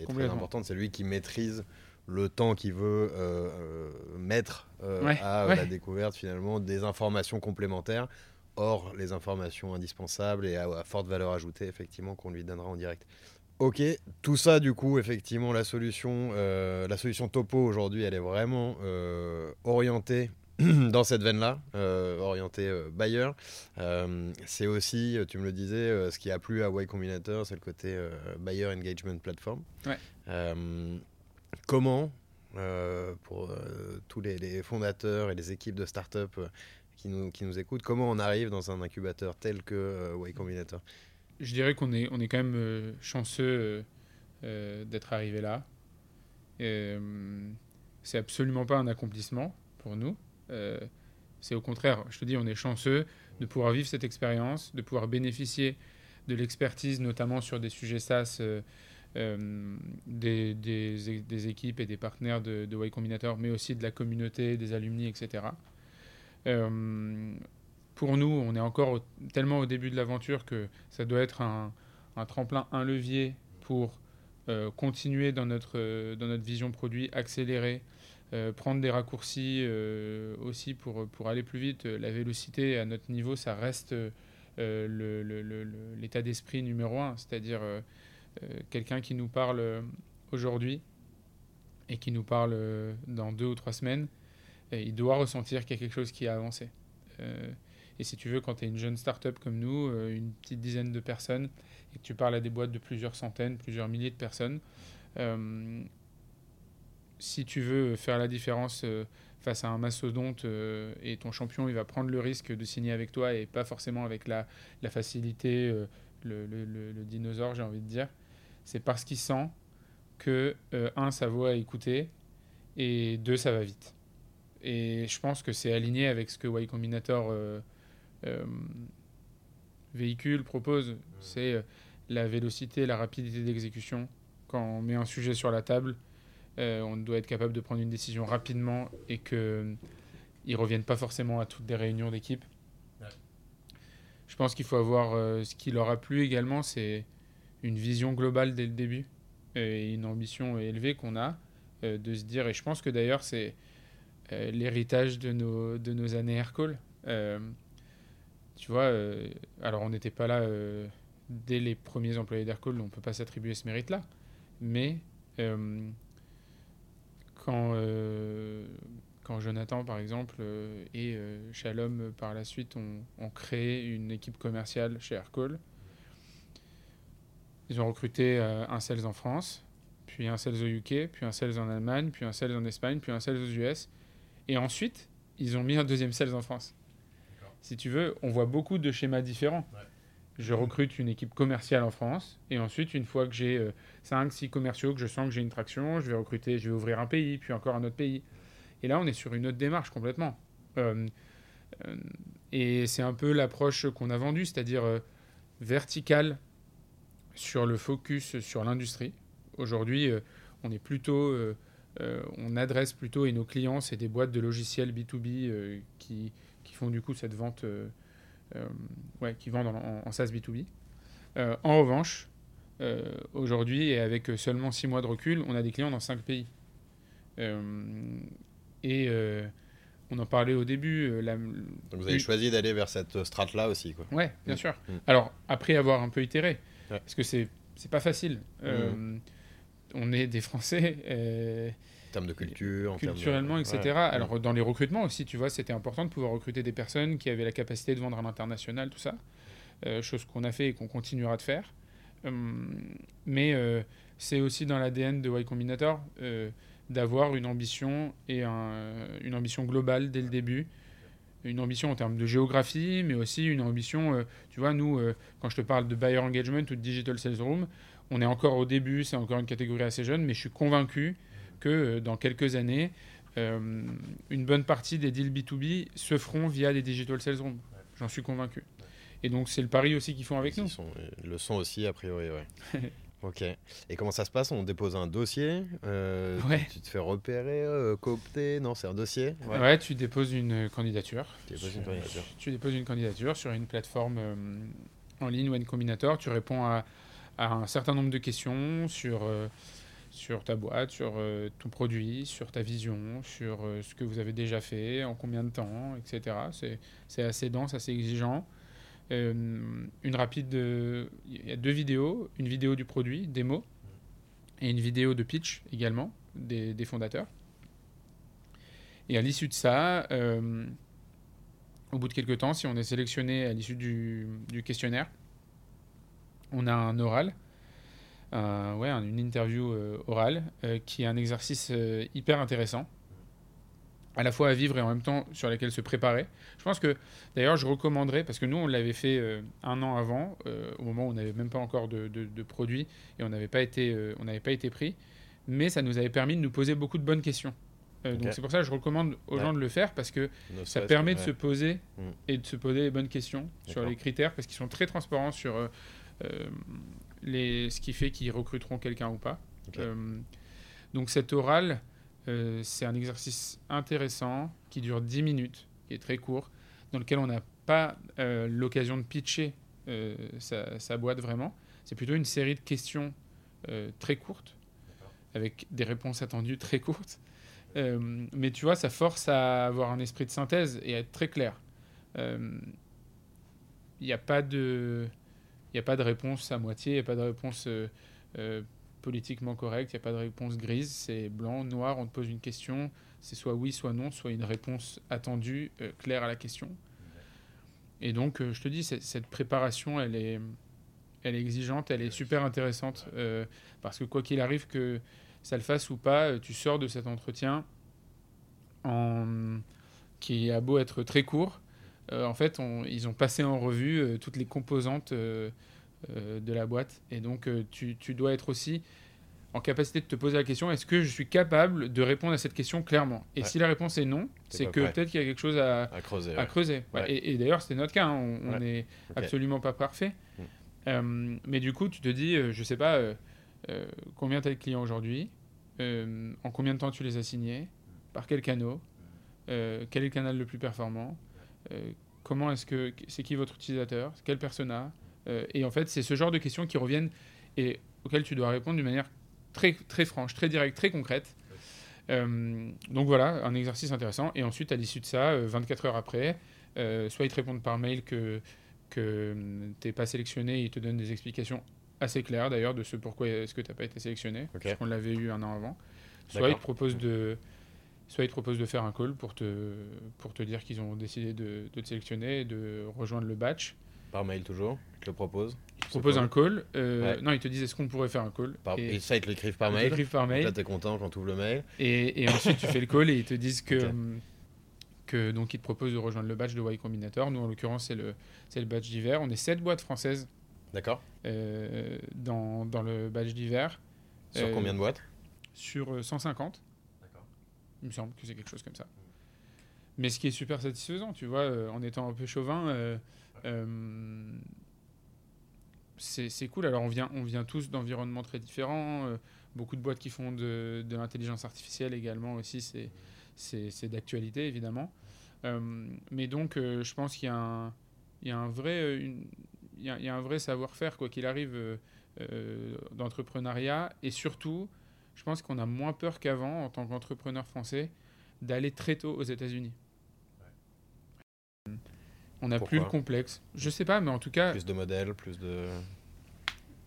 est très importante. C'est lui qui maîtrise le temps qu'il veut mettre Ouais, à ouais. la découverte finalement des informations complémentaires, hors les informations indispensables et à, à forte valeur ajoutée effectivement qu'on lui donnera en direct. Ok, tout ça du coup effectivement la solution, euh, la solution Topo aujourd'hui elle est vraiment euh, orientée dans cette veine-là, euh, orientée buyer. Euh, c'est aussi, tu me le disais, ce qui a plu à Y Combinator, c'est le côté buyer engagement platform. Ouais. Comment, pour tous les, les fondateurs et les équipes de start-up qui nous, qui écoutent, comment on arrive dans un incubateur tel que euh, Y Combinator? Je dirais qu'on est, on est quand même euh, chanceux euh, d'être arrivé là. C'est absolument pas un accomplissement pour nous. C'est au contraire, je te dis, on est chanceux de pouvoir vivre cette expérience, de pouvoir bénéficier de l'expertise, notamment sur des sujets SaaS des équipes et des partenaires de, de Y Combinator, mais aussi de la communauté, des alumni, etc. Euh, pour nous, on est encore tellement au début de l'aventure que ça doit être un, tremplin, un levier pour euh, continuer dans notre, dans notre vision produit, accélérer, euh, prendre des raccourcis aussi pour, pour aller plus vite. La vélocité à notre niveau, ça reste l'état d'esprit numéro un, c'est-à-dire quelqu'un qui nous parle aujourd'hui et qui nous parle dans deux ou trois semaines, euh, il doit ressentir qu'il y a quelque chose qui a avancé. Euh, et si tu veux, quand tu es une jeune start-up comme nous, euh, une petite dizaine de personnes, et que tu parles à des boîtes de plusieurs centaines, plusieurs milliers de personnes, si tu veux faire la différence face à un mastodonte et ton champion, il va prendre le risque de signer avec toi et pas forcément avec la, facilité, le, dinosaure, j'ai envie de dire, c'est parce qu'il sent que, un, ça vaut à écouter, et deux, ça va vite. Et je pense que c'est aligné avec ce que Y Combinator euh, euh, véhicule, propose. C'est euh, la vélocité, la rapidité d'exécution. Quand on met un sujet sur la table, euh, on doit être capable de prendre une décision rapidement et que ils reviennent pas forcément à toutes des réunions d'équipe. Ouais. Je pense qu'il faut avoir ce qui leur a plu également, c'est une vision globale dès le début et une ambition élevée qu'on a de se dire. Et je pense que d'ailleurs c'est l'héritage de nos, de nos années Aircall. Euh, tu vois, euh, alors on n'était pas là euh, dès les premiers employés d'Aircall, on ne peut pas s'attribuer ce mérite-là. Mais euh, quand, euh, quand Jonathan, par exemple, euh, et euh, Shalom, euh, par la suite, ont, créé une équipe commerciale chez Aircall, ils ont recruté euh, un sales en France, puis un sales au UK, puis un sales en Allemagne, puis un sales en Espagne, puis un sales aux US. Et ensuite, ils ont mis un deuxième sales en France. si tu veux, on voit beaucoup de schémas différents. Je recrute une équipe commerciale en France, et ensuite, une fois que j'ai 5, 6 commerciaux, que je sens que j'ai une traction, je vais recruter, je vais ouvrir un pays, puis encore un autre pays. Et là, on est sur une autre démarche complètement. Euh, euh, et c'est un peu l'approche qu'on a vendue, c'est-à-dire euh, verticale sur le focus sur l'industrie. Aujourd'hui, on est plutôt, on adresse plutôt, et nos clients, c'est des boîtes de logiciels B2B qui, qui, font du coup cette vente, ouais, qui vendent en, en SaaS B2B. en revanche, aujourd'hui, et avec seulement 6 mois de recul, on a des clients dans 5 pays. et on en parlait au début. Euh, la... Donc vous avez choisi d'aller vers cette strate-là aussi, quoi. Ouais, bien mm. sûr. Mm. Alors, après avoir un peu itéré, parce que c'est, c'est pas facile. Euh, mm. On est des Français. Euh, en termes de culture, culturellement, etc. Alors, dans les recrutements aussi, tu vois, c'était important de pouvoir recruter des personnes qui avaient la capacité de vendre à l'international, tout ça. chose qu'on a fait et qu'on continuera de faire. mais c'est aussi dans l'ADN de Y Combinator d'avoir une ambition et une ambition globale dès le début. Une ambition en termes de géographie, mais aussi une ambition, euh, tu vois, nous, euh, quand je te parle de buyer engagement ou de digital sales room, on est encore au début, c'est encore une catégorie assez jeune, mais je suis convaincu que euh, dans quelques années, une bonne partie des deals B2B se feront via des digital sales rooms. J'en suis convaincu. Et donc, c'est le pari aussi qu'ils font avec nous. Ils le sont aussi, a priori, ouais. Ok. Et comment ça se passe? On dépose un dossier euh, tu, te fais repérer, euh, coopter Non, c'est un dossier? Ouais. tu déposes une candidature. Tu déposes une candidature. Tu déposes une candidature sur une plateforme euh, en ligne ou Combinator. Tu réponds à, un certain nombre de questions sur, sur ta boîte, sur ton produit, sur ta vision, sur ce que vous avez déjà fait, en combien de temps, etc. C'est assez dense, assez exigeant. Euh, une rapide. Il y a deux vidéos une vidéo du produit, démo, et une vidéo de pitch également des, fondateurs. Et à l'issue de ça, euh, au bout de quelques temps, si on est sélectionné à l'issue du, questionnaire, on a un oral, ouais, une interview euh, orale, qui est un exercice hyper intéressant à la fois à vivre et en même temps sur lesquels se préparer. Je pense que d'ailleurs je recommanderais, parce que nous on l'avait fait euh, un an avant, euh, au moment où on n'avait même pas encore de, de, produits et on n'avait pas, été, euh, on pas été pris, mais ça nous avait permis de nous poser beaucoup de bonnes questions. Donc c'est pour ça que je recommande aux gens de le faire, parce que ça permet de se poser mm. et de se poser les bonnes questions sur les critères, parce qu'ils sont très transparents sur les, ce qui fait qu'ils recruteront quelqu'un ou pas. donc cet oral... Euh, c'est un exercice intéressant qui dure 10 minutes, qui est très court, dans lequel on n'a pas euh, l'occasion de pitcher euh, sa, boîte vraiment. C'est plutôt une série de questions très courtes, avec des réponses attendues très courtes. mais tu vois, ça force à avoir un esprit de synthèse et à être très clair. Il n'y a pas de... Il a pas de réponse à moitié, il n'y a pas de réponse politiquement correct, il n'y a pas de réponse grise, c'est blanc, noir, on te pose une question, c'est soit oui, soit non, soit une réponse attendue, euh, claire à la question. Et donc, euh, je te dis, cette préparation, elle est, elle est exigeante, elle est super intéressante, euh, parce que quoi qu'il arrive, que ça le fasse ou pas, tu sors de cet entretien en... qui a beau être très court. En fait, ils ont passé en revue toutes les composantes euh, de la boîte. Et donc, euh, tu, dois être aussi en capacité de te poser la question est-ce que je suis capable de répondre à cette question clairement? Et si la réponse est non, c'est que peut-être qu'il y a quelque chose à, creuser. À creuser. Et, d'ailleurs, c'est notre cas, hein. on n'est absolument pas parfait. Mm. Euh, mais du coup, tu te dis je sais pas, combien tu as de clients aujourd'hui En combien de temps tu les as signés Par quel canal Quel est le canal le plus performant Comment est-ce que c'est qui votre utilisateur Quel persona euh, et en fait, c'est ce genre de questions qui reviennent et auxquelles tu dois répondre d'une manière très, très franche, très directe, très concrète. Euh, donc voilà, un exercice intéressant. Et ensuite, à l'issue de ça, 24 euh, heures après, soit ils te répondent par mail que, que tu n'es pas sélectionné, ils te donnent des explications assez claires d'ailleurs de ce pourquoi est-ce que tu n'as pas été sélectionné, parce qu'on l'avait eu un an avant. Soit ils te proposent de soit ils te proposent de faire un call pour te, pour te dire qu'ils ont décidé de, de, te sélectionner et de rejoindre le batch. Par mail toujours Ils te le proposent Ils te proposent un call. Euh, non, ils te disent est-ce qu'on pourrait faire un call et, ça, ils te l'écrivent par mail. Ils par mail. là, tu es content quand tu ouvres le mail. Et, ensuite, tu fais le call et ils te disent que, que, donc, ils te proposent de rejoindre le badge de Y Combinator. Nous, en l'occurrence, c'est le, c'est le badge d'hiver. On est 7 boîtes françaises D'accord. euh, dans, dans le badge d'hiver. Sur Euh, combien de boîtes? Sur euh, 150. Il me semble que c'est quelque chose comme ça. Mais ce qui est super satisfaisant, tu vois, euh, en étant un peu chauvin, euh, euh, c'est cool. Alors, on vient, on vient tous d'environnements très différents. euh, beaucoup de boîtes qui font de, de l'intelligence artificielle également aussi, c'est- d'actualité, évidemment. Mais donc, je pense qu'il y, a un- y a y a, un vrai savoir-faire, quoi qu'il arrive, d'entrepreneuriat. Et surtout, je pense qu'on a moins peur qu'avant, en tant qu'entrepreneur français, d'aller très tôt aux États-Unis. On n'a plus le complexe. Je sais pas, mais en tout cas, Plus de modèles, plus de.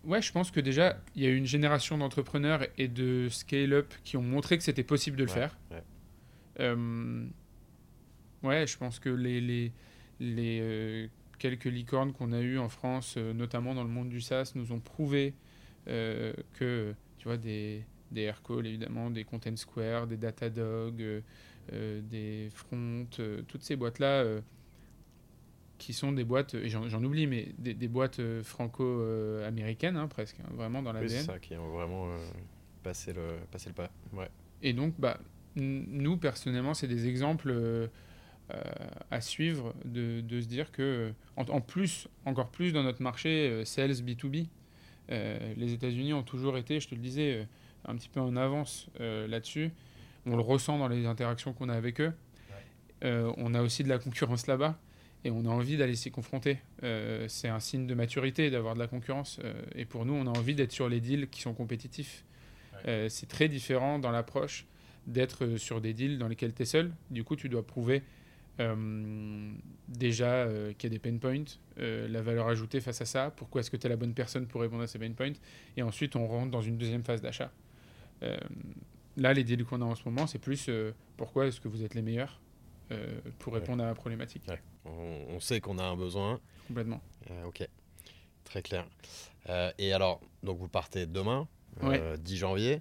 ouais, je pense que déjà, il y a eu une génération d'entrepreneurs et de scale-up qui ont montré que c'était possible de le Ouais, faire. ouais. Euh, ouais, je pense que les, les, les euh, quelques licornes qu'on a eues en France, euh, notamment dans le monde du SaaS, nous ont prouvé que, tu vois, des, des Aircall, évidemment, des Content Square, des Datadog, euh, euh, des Front, euh, toutes ces boîtes-là, qui sont des boîtes, et j'en oublie, mais des, des boîtes franco-américaines, hein, presque, hein, vraiment dans Oui, l'ADN. c'est ça qui ont vraiment passé, le, passé le pas. Ouais. Et donc, bah, nous, personnellement, c'est des exemples euh, à suivre de, de se dire que, en, en plus, encore plus dans notre marché euh, sales B2B, euh, les États-Unis ont toujours été, je te le disais, un petit peu en avance euh, là-dessus. On le ressent dans les interactions qu'on a avec eux. Euh, on a aussi de la concurrence là-bas et on a envie d'aller s'y confronter. Euh, c'est un signe de maturité d'avoir de la concurrence. et pour nous, on a envie d'être sur les deals qui sont compétitifs. C'est très différent dans l'approche d'être sur des deals dans lesquels tu es seul. Du coup, tu dois prouver euh, déjà euh, qu'il y a des pain points, euh, la valeur ajoutée face à ça, pourquoi est-ce que tu es la bonne personne pour répondre à ces pain points. Et ensuite, on rentre dans une deuxième phase d'achat. Euh, là, les deals qu'on a en ce moment, c'est plus euh, pourquoi est-ce que vous êtes les meilleurs euh, pour répondre à la problématique. Ouais. On, on sait qu'on a un besoin. Complètement. Ok, très clair. Et alors, donc vous partez demain, euh, 10 janvier.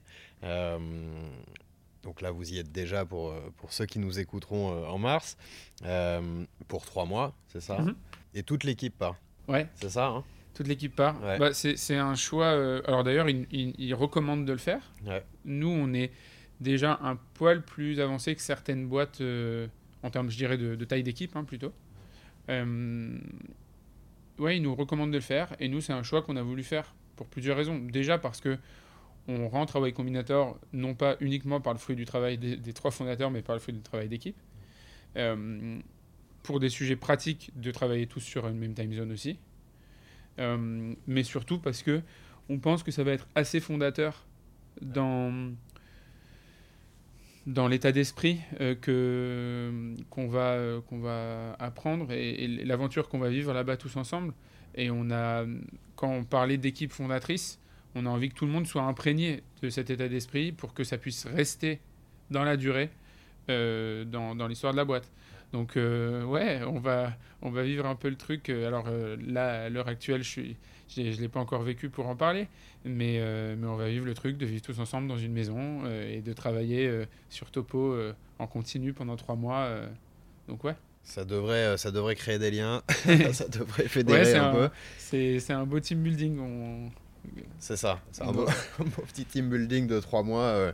Donc là, vous y êtes déjà pour, pour ceux qui nous écouteront en mars, euh, pour trois mois, c'est ça? Mhm. Et toute l'équipe part, Ouais, c'est ça hein? Toute l'équipe part. Ouais. Bah, c'est un choix. euh, alors d'ailleurs, ils il, il recommandent de le faire. Ouais. Nous, on est déjà un poil plus avancé que certaines boîtes euh, en termes, je dirais, de, de taille d'équipe hein, plutôt. Euh, ouais, ils nous recommandent de le faire et nous, c'est un choix qu'on a voulu faire pour plusieurs raisons. Déjà parce que on rentre à Y Combinator non pas uniquement par le fruit du travail des, des trois fondateurs, mais par le fruit du travail d'équipe. Euh, pour des sujets pratiques de travailler tous sur une même time zone aussi. Euh, mais surtout parce que on pense que ça va être assez fondateur dans dans l'état d'esprit euh, que qu'on va euh, qu'on va apprendre et, et l'aventure qu'on va vivre là-bas tous ensemble. Et on a quand on parlait d'équipe fondatrice on a envie que tout le monde soit imprégné de cet état d'esprit pour que ça puisse rester dans la durée dans, dans l'histoire de la boîte donc euh, ouais on va on va vivre un peu le truc euh, alors euh, là à l'heure actuelle je suis je ne l'ai pas encore vécu pour en parler, mais, euh, mais on va vivre le truc de vivre tous ensemble dans une maison et de travailler sur Topo en continu pendant trois mois. donc ouais, ça devrait, ça devrait créer des liens, ça devrait fédérer un, un, peu. c'est- un beau team building. On... C'est ça, c'est un beau, beau petit team building de trois mois,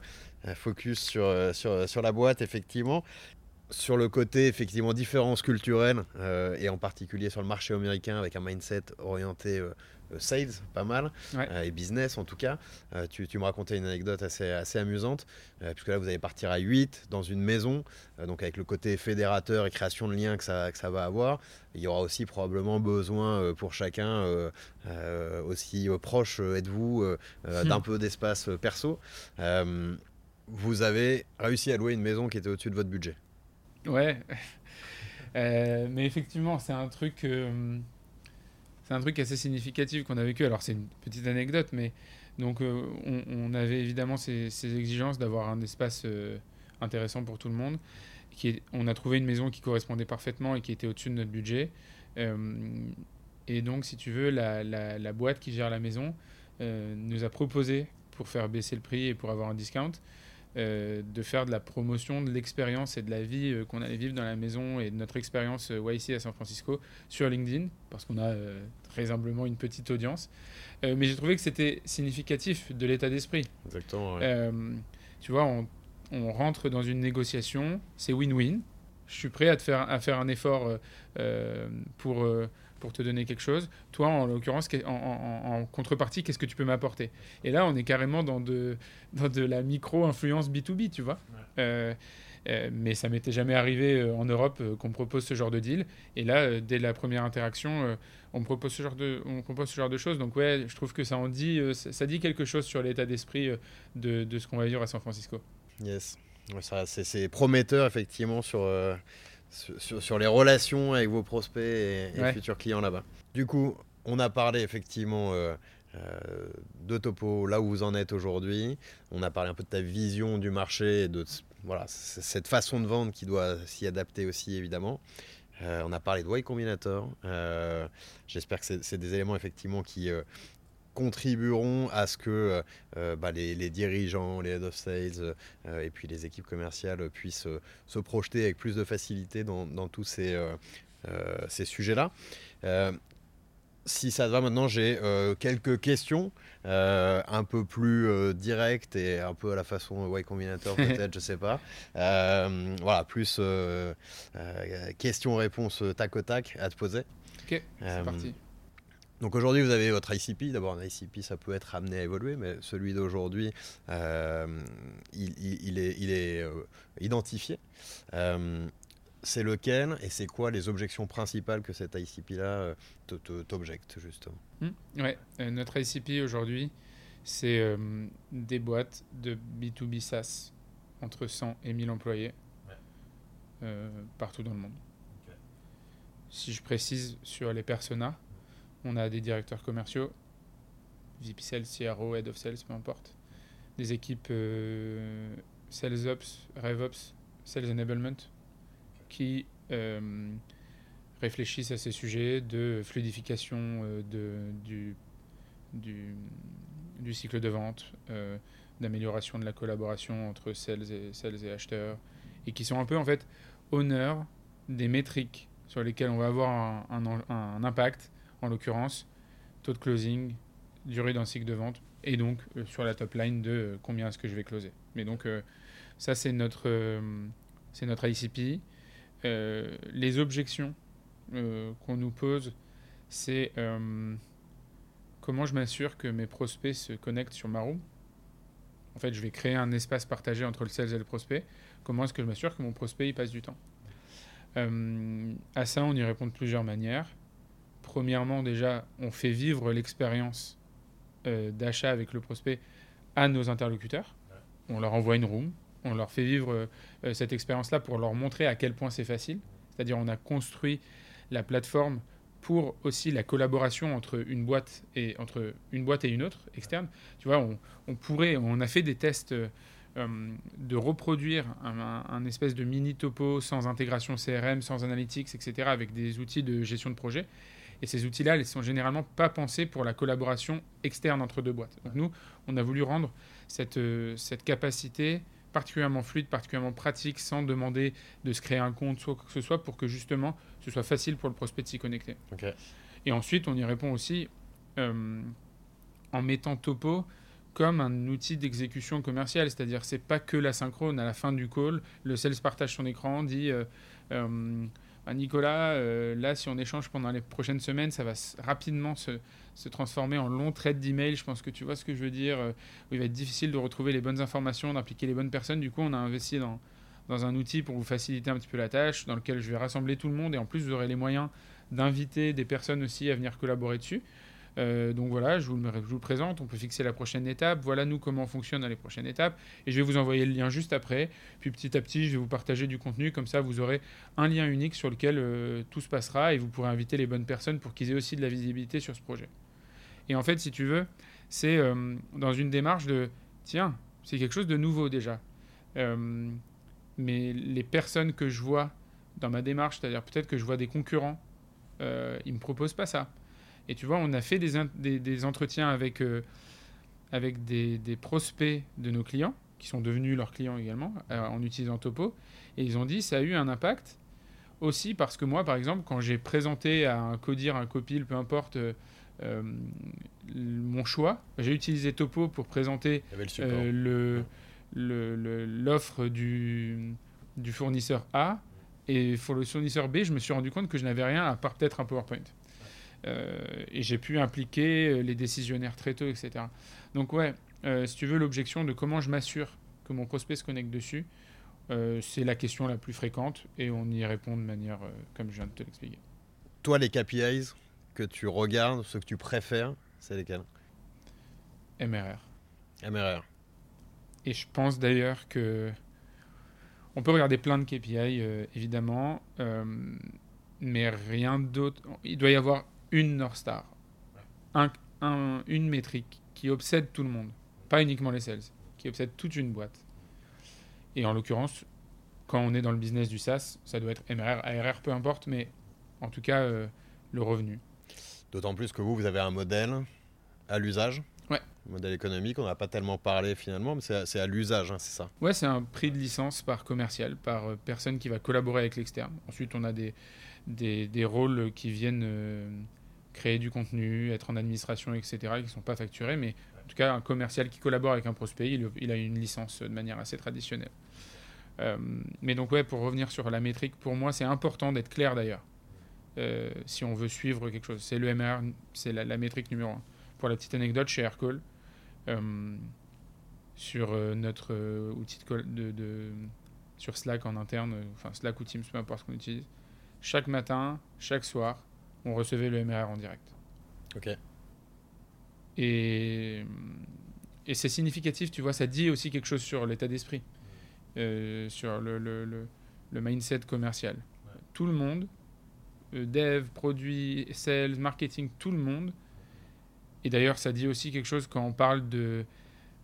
focus sur, sur, sur la boîte, effectivement. Sur le côté, effectivement, différence culturelle, euh, et en particulier sur le marché américain, avec un mindset orienté euh, euh, sales, pas mal, Ouais. euh, et business en tout cas. Tu, tu me racontais une anecdote assez, assez amusante, puisque là, vous allez partir à 8 dans une maison, donc avec le côté fédérateur et création de liens que ça, que ça va avoir. Il y aura aussi probablement besoin pour chacun, aussi proche êtes-vous Hmm. d'un peu d'espace perso. Vous avez réussi à louer une maison qui était au-dessus de votre budget. Ouais, Euh, mais effectivement, c'est un truc, euh, c'est un truc assez significatif qu'on a vécu. Alors c'est une petite anecdote, mais donc euh, on, avait évidemment ces, ces exigences d'avoir un espace intéressant pour tout le monde. On a trouvé une maison qui correspondait parfaitement et qui était au-dessus de notre budget. Et donc, si tu veux, la, la- la boîte qui gère la maison nous a proposé, pour faire baisser le prix et pour avoir un discount, de faire de la promotion de l'expérience et de la vie qu'on allait vivre dans la maison et de notre expérience YC à San Francisco sur LinkedIn, parce qu'on a très humblement une petite audience. mais j'ai trouvé que c'était significatif de l'état d'esprit. Exactement. tu vois, on, on rentre dans une négociation, c'est win-win. Je suis prêt à, te faire, à faire un effort euh, euh, pour, euh, pour te donner quelque chose. Toi, en l'occurrence, en, contrepartie, qu'est-ce que tu peux m'apporter? Et là, on est carrément dans de, dans de la micro-influence B2B, tu vois. mais ça m'était jamais arrivé en Europe qu'on propose ce genre de deal. Et là, dès la première interaction, on me propose ce genre de, on propose ce genre de choses. Donc ouais, je trouve que ça en dit, ça, dit quelque chose sur l'état d'esprit de, de ce qu'on va vivre à San Francisco. Yes. C'est prometteur, effectivement, euh, sur, sur, les relations avec vos prospects et, futurs clients là-bas. Du coup, on a parlé effectivement euh, euh, de Topo, là où vous en êtes aujourd'hui. On a parlé un peu de ta vision du marché et de voilà, cette façon de vendre qui doit s'y adapter aussi, évidemment. on a parlé de Y Combinator. J'espère que c'est des éléments effectivement qui, contribueront à ce que euh, euh, bah, les, dirigeants, les head of sales euh, et puis les équipes commerciales puissent se projeter avec plus de facilité dans, tous ces, ces sujets-là. si ça te va maintenant, j'ai quelques questions un peu plus directes et un peu à la façon Y Combinator peut-être, je sais pas. voilà, plus questions-réponses tac au tac à te poser. Ok, c'est parti. Donc aujourd'hui, vous avez votre ICP. D'abord, un ICP, ça peut être amené à évoluer, mais celui d'aujourd'hui, euh, il, est, euh, identifié. Euh, c'est lequel et c'est quoi les objections principales que cet ICP-là t'objecte, justement? Mmh, Ouais, notre ICP aujourd'hui, c'est des boîtes de B2B SaaS entre 100 et 1000 employés partout dans le monde. Si je précise sur les personas, on a des directeurs commerciaux, VP Sales, CRO, Head of Sales, peu importe. Des équipes euh, Sales Ops, RevOps, Sales Enablement, qui euh, réfléchissent à ces sujets de fluidification euh, de, du, cycle de vente, d'amélioration de la collaboration entre sales et, sales et acheteurs, et qui sont un peu en fait honneurs des métriques sur lesquelles on va avoir un impact en l'occurrence, taux de closing, durée d'un cycle de vente, et donc euh, sur la top line de euh, combien est-ce que je vais closer. Mais donc euh, ça c'est notre, c'est notre ICP. les objections qu'on nous pose, c'est comment je m'assure que mes prospects se connectent sur ma room. En fait, je vais créer un espace partagé entre le sales et le prospect. Comment est-ce que je m'assure que mon prospect y passe du temps? À ça, on y répond de plusieurs manières. Premièrement, déjà, on fait vivre l'expérience euh, d'achat avec le prospect à nos interlocuteurs. On leur envoie une room, on leur fait vivre euh, cette expérience-là pour leur montrer à quel point c'est facile. C'est-à-dire, on a construit la plateforme pour aussi la collaboration entre une boîte et entre une boîte et une autre externe. Tu vois, on, pourrait, on a fait des tests euh, de reproduire un, un, espèce de mini topo sans intégration CRM, sans analytics, etc., avec des outils de gestion de projet. Et ces outils-là, ils sont généralement pas pensés pour la collaboration externe entre deux boîtes. Donc nous, on a voulu rendre cette, euh, cette capacité particulièrement fluide, particulièrement pratique, sans demander de se créer un compte, soit quoi que ce soit, pour que justement ce soit facile pour le prospect de s'y connecter. Et ensuite, on y répond aussi euh, en mettant Topo comme un outil d'exécution commerciale, c'est-à-dire c'est pas que la synchrone à la fin du call, le sales partage son écran, dit euh, bah, Nicolas, euh, là, si on échange pendant les prochaines semaines, ça va rapidement se, transformer en long trait d'email. Je pense que tu vois ce que je veux dire. Euh, il va être difficile de retrouver les bonnes informations, d'impliquer les bonnes personnes. Du coup, on a investi dans, dans un outil pour vous faciliter un petit peu la tâche, dans lequel je vais rassembler tout le monde. Et en plus, vous aurez les moyens d'inviter des personnes aussi à venir collaborer dessus. Euh, donc voilà, je vous, le, présente, on peut fixer la prochaine étape, voilà nous comment on fonctionne dans les prochaines étapes, et je vais vous envoyer le lien juste après, puis petit à petit je vais vous partager du contenu, comme ça vous aurez un lien unique sur lequel euh, tout se passera, et vous pourrez inviter les bonnes personnes pour qu'ils aient aussi de la visibilité sur ce projet. Et en fait, si tu veux, c'est euh, dans une démarche de, tiens, c'est quelque chose de nouveau déjà, mais les personnes que je vois dans ma démarche, c'est-à-dire peut-être que je vois des concurrents, ils ne me proposent pas ça. Et tu vois, on a fait des, des, entretiens avec, euh, avec des, prospects de nos clients qui sont devenus leurs clients également en utilisant Topo. Et ils ont dit ça a eu un impact aussi parce que moi, par exemple, quand j'ai présenté à un codir, un copil, peu importe, mon choix, j'ai utilisé Topo pour présenter le l'offre du, du fournisseur A. Et pour le fournisseur B, je me suis rendu compte que je n'avais rien à part peut-être un PowerPoint. Euh, et j'ai pu impliquer euh, les décisionnaires très tôt, etc. Donc ouais, euh, si tu veux l'objection de comment je m'assure que mon prospect se connecte dessus, c'est la question la plus fréquente et on y répond de manière comme je viens de te l'expliquer. Toi, les KPIs que tu regardes, ce que tu préfères, c'est lesquels? MRR. MRR. Et je pense d'ailleurs que on peut regarder plein de KPI, évidemment, mais rien d'autre. Il doit y avoir une North Star, un, une métrique qui obsède tout le monde, pas uniquement les sales, qui obsède toute une boîte. Et en l'occurrence, quand on est dans le business du SaaS, ça doit être MRR, ARR, peu importe, mais en tout cas, euh, le revenu. D'autant plus que vous, vous avez un modèle à l'usage. Ouais. Modèle économique, on n'a pas tellement parlé finalement, mais c'est à, l'usage, hein, c'est ça Ouais, c'est un prix de licence par commercial, par euh, personne qui va collaborer avec l'externe. Ensuite, on a des, des, des rôles qui viennent euh, créer du contenu, être en administration, etc., qui ne sont pas facturés, mais en tout cas, un commercial qui collabore avec un prospect, il, a une licence de manière assez traditionnelle. Euh, mais donc, ouais, pour revenir sur la métrique, pour moi, c'est important d'être clair d'ailleurs. Euh, si on veut suivre quelque chose, c'est le MR, c'est la, métrique numéro un. Pour la petite anecdote, chez Aircall, euh, sur notre outil de, de, sur Slack en interne, enfin Slack ou Teams, peu importe ce qu'on utilise, chaque matin, chaque soir, on recevait le MRR en direct. Ok. Et, et c'est significatif, tu vois, ça dit aussi quelque chose sur l'état d'esprit, euh, sur le, le, le, mindset commercial. Tout le monde, euh, dev, produit, sales, marketing, tout le monde. Et d'ailleurs, ça dit aussi quelque chose quand on parle de,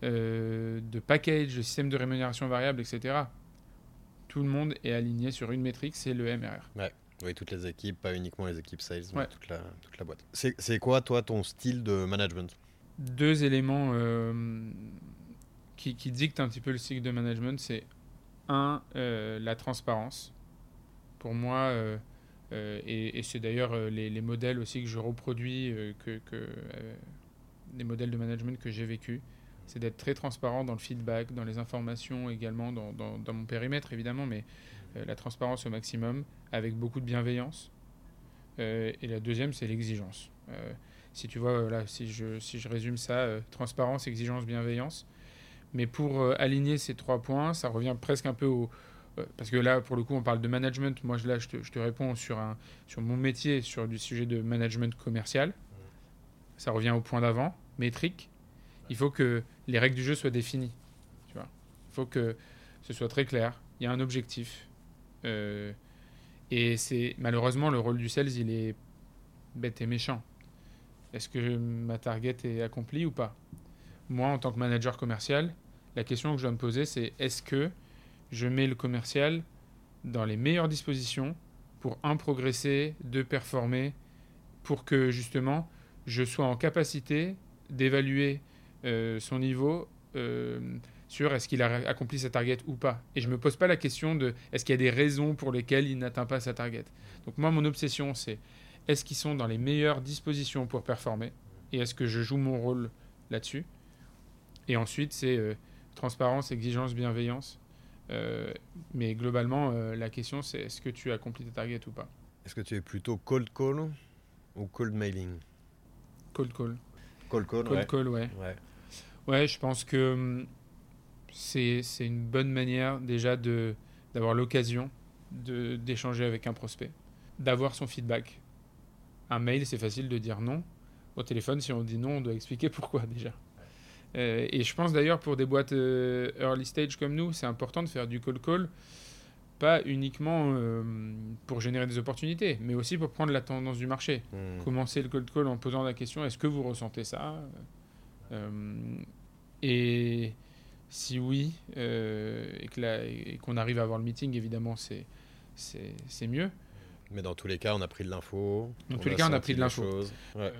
euh, de package, de système de rémunération variable, etc. Tout le monde est aligné sur une métrique, c'est le MRR. Ouais. Oui, toutes les équipes, pas uniquement les équipes sales, mais toute, la, toute la boîte. C'est quoi, toi, ton style de management? Deux éléments euh, qui, qui, dictent un petit peu le cycle de management. C'est un, euh, la transparence. Pour moi, euh, et, c'est d'ailleurs les, les, modèles aussi que je reproduis, que, que les modèles de management que j'ai vécu, c'est d'être très transparent dans le feedback, dans les informations également, dans, mon périmètre évidemment, mais la transparence au maximum avec beaucoup de bienveillance. Euh, et la deuxième, c'est l'exigence. Euh, si tu vois, si je, résume ça, euh, transparence, exigence, bienveillance. Mais pour aligner ces trois points, ça revient presque un peu au... parce que là, pour le coup, on parle de management. Moi, là, je te, réponds sur, sur mon métier, sur du sujet de management commercial. Ça revient au point d'avant, métrique. Il faut que les règles du jeu soient définies. Tu vois. Il faut que ce soit très clair. Il y a un objectif. Euh, et c'est malheureusement le rôle du sales, il est bête et méchant. Est-ce que ma target est accomplie ou pas? Moi, en tant que manager commercial, la question que je dois me poser, c'est est-ce que je mets le commercial dans les meilleures dispositions pour, un, progresser, deux, performer, pour que justement je sois en capacité d'évaluer son niveau euh, sur est-ce qu'il a accompli sa target ou pas. Et je ne me pose pas la question de est-ce qu'il y a des raisons pour lesquelles il n'atteint pas sa target. Donc moi, mon obsession, c'est est-ce qu'ils sont dans les meilleures dispositions pour performer et est-ce que je joue mon rôle là-dessus. Et ensuite, c'est euh, transparence, exigence, bienveillance. Euh, mais globalement, euh, la question, c'est est-ce que tu as accompli ta target ou pas. Est-ce que tu es plutôt cold call ou cold mailing? Cold call. Cold call, cold call, ouais. ouais. Ouais, je pense que hum, c'est une bonne manière déjà d'avoir l'occasion d'échanger avec un prospect, d'avoir son feedback. Un mail, c'est facile de dire non. Au téléphone, si on dit non, on doit expliquer pourquoi déjà. Euh, et je pense d'ailleurs pour des boîtes euh, early stage comme nous, c'est important de faire du call call, pas uniquement euh, pour générer des opportunités, mais aussi pour prendre la tendance du marché. Hmm. Commencer le cold call en posant la question est-ce que vous ressentez ça? Et si oui, euh, et qu'on arrive à avoir le meeting, évidemment, c'est mieux. Mais dans tous les cas, on a pris de l'info. Dans tous les cas, on a pris de l'info. Euh,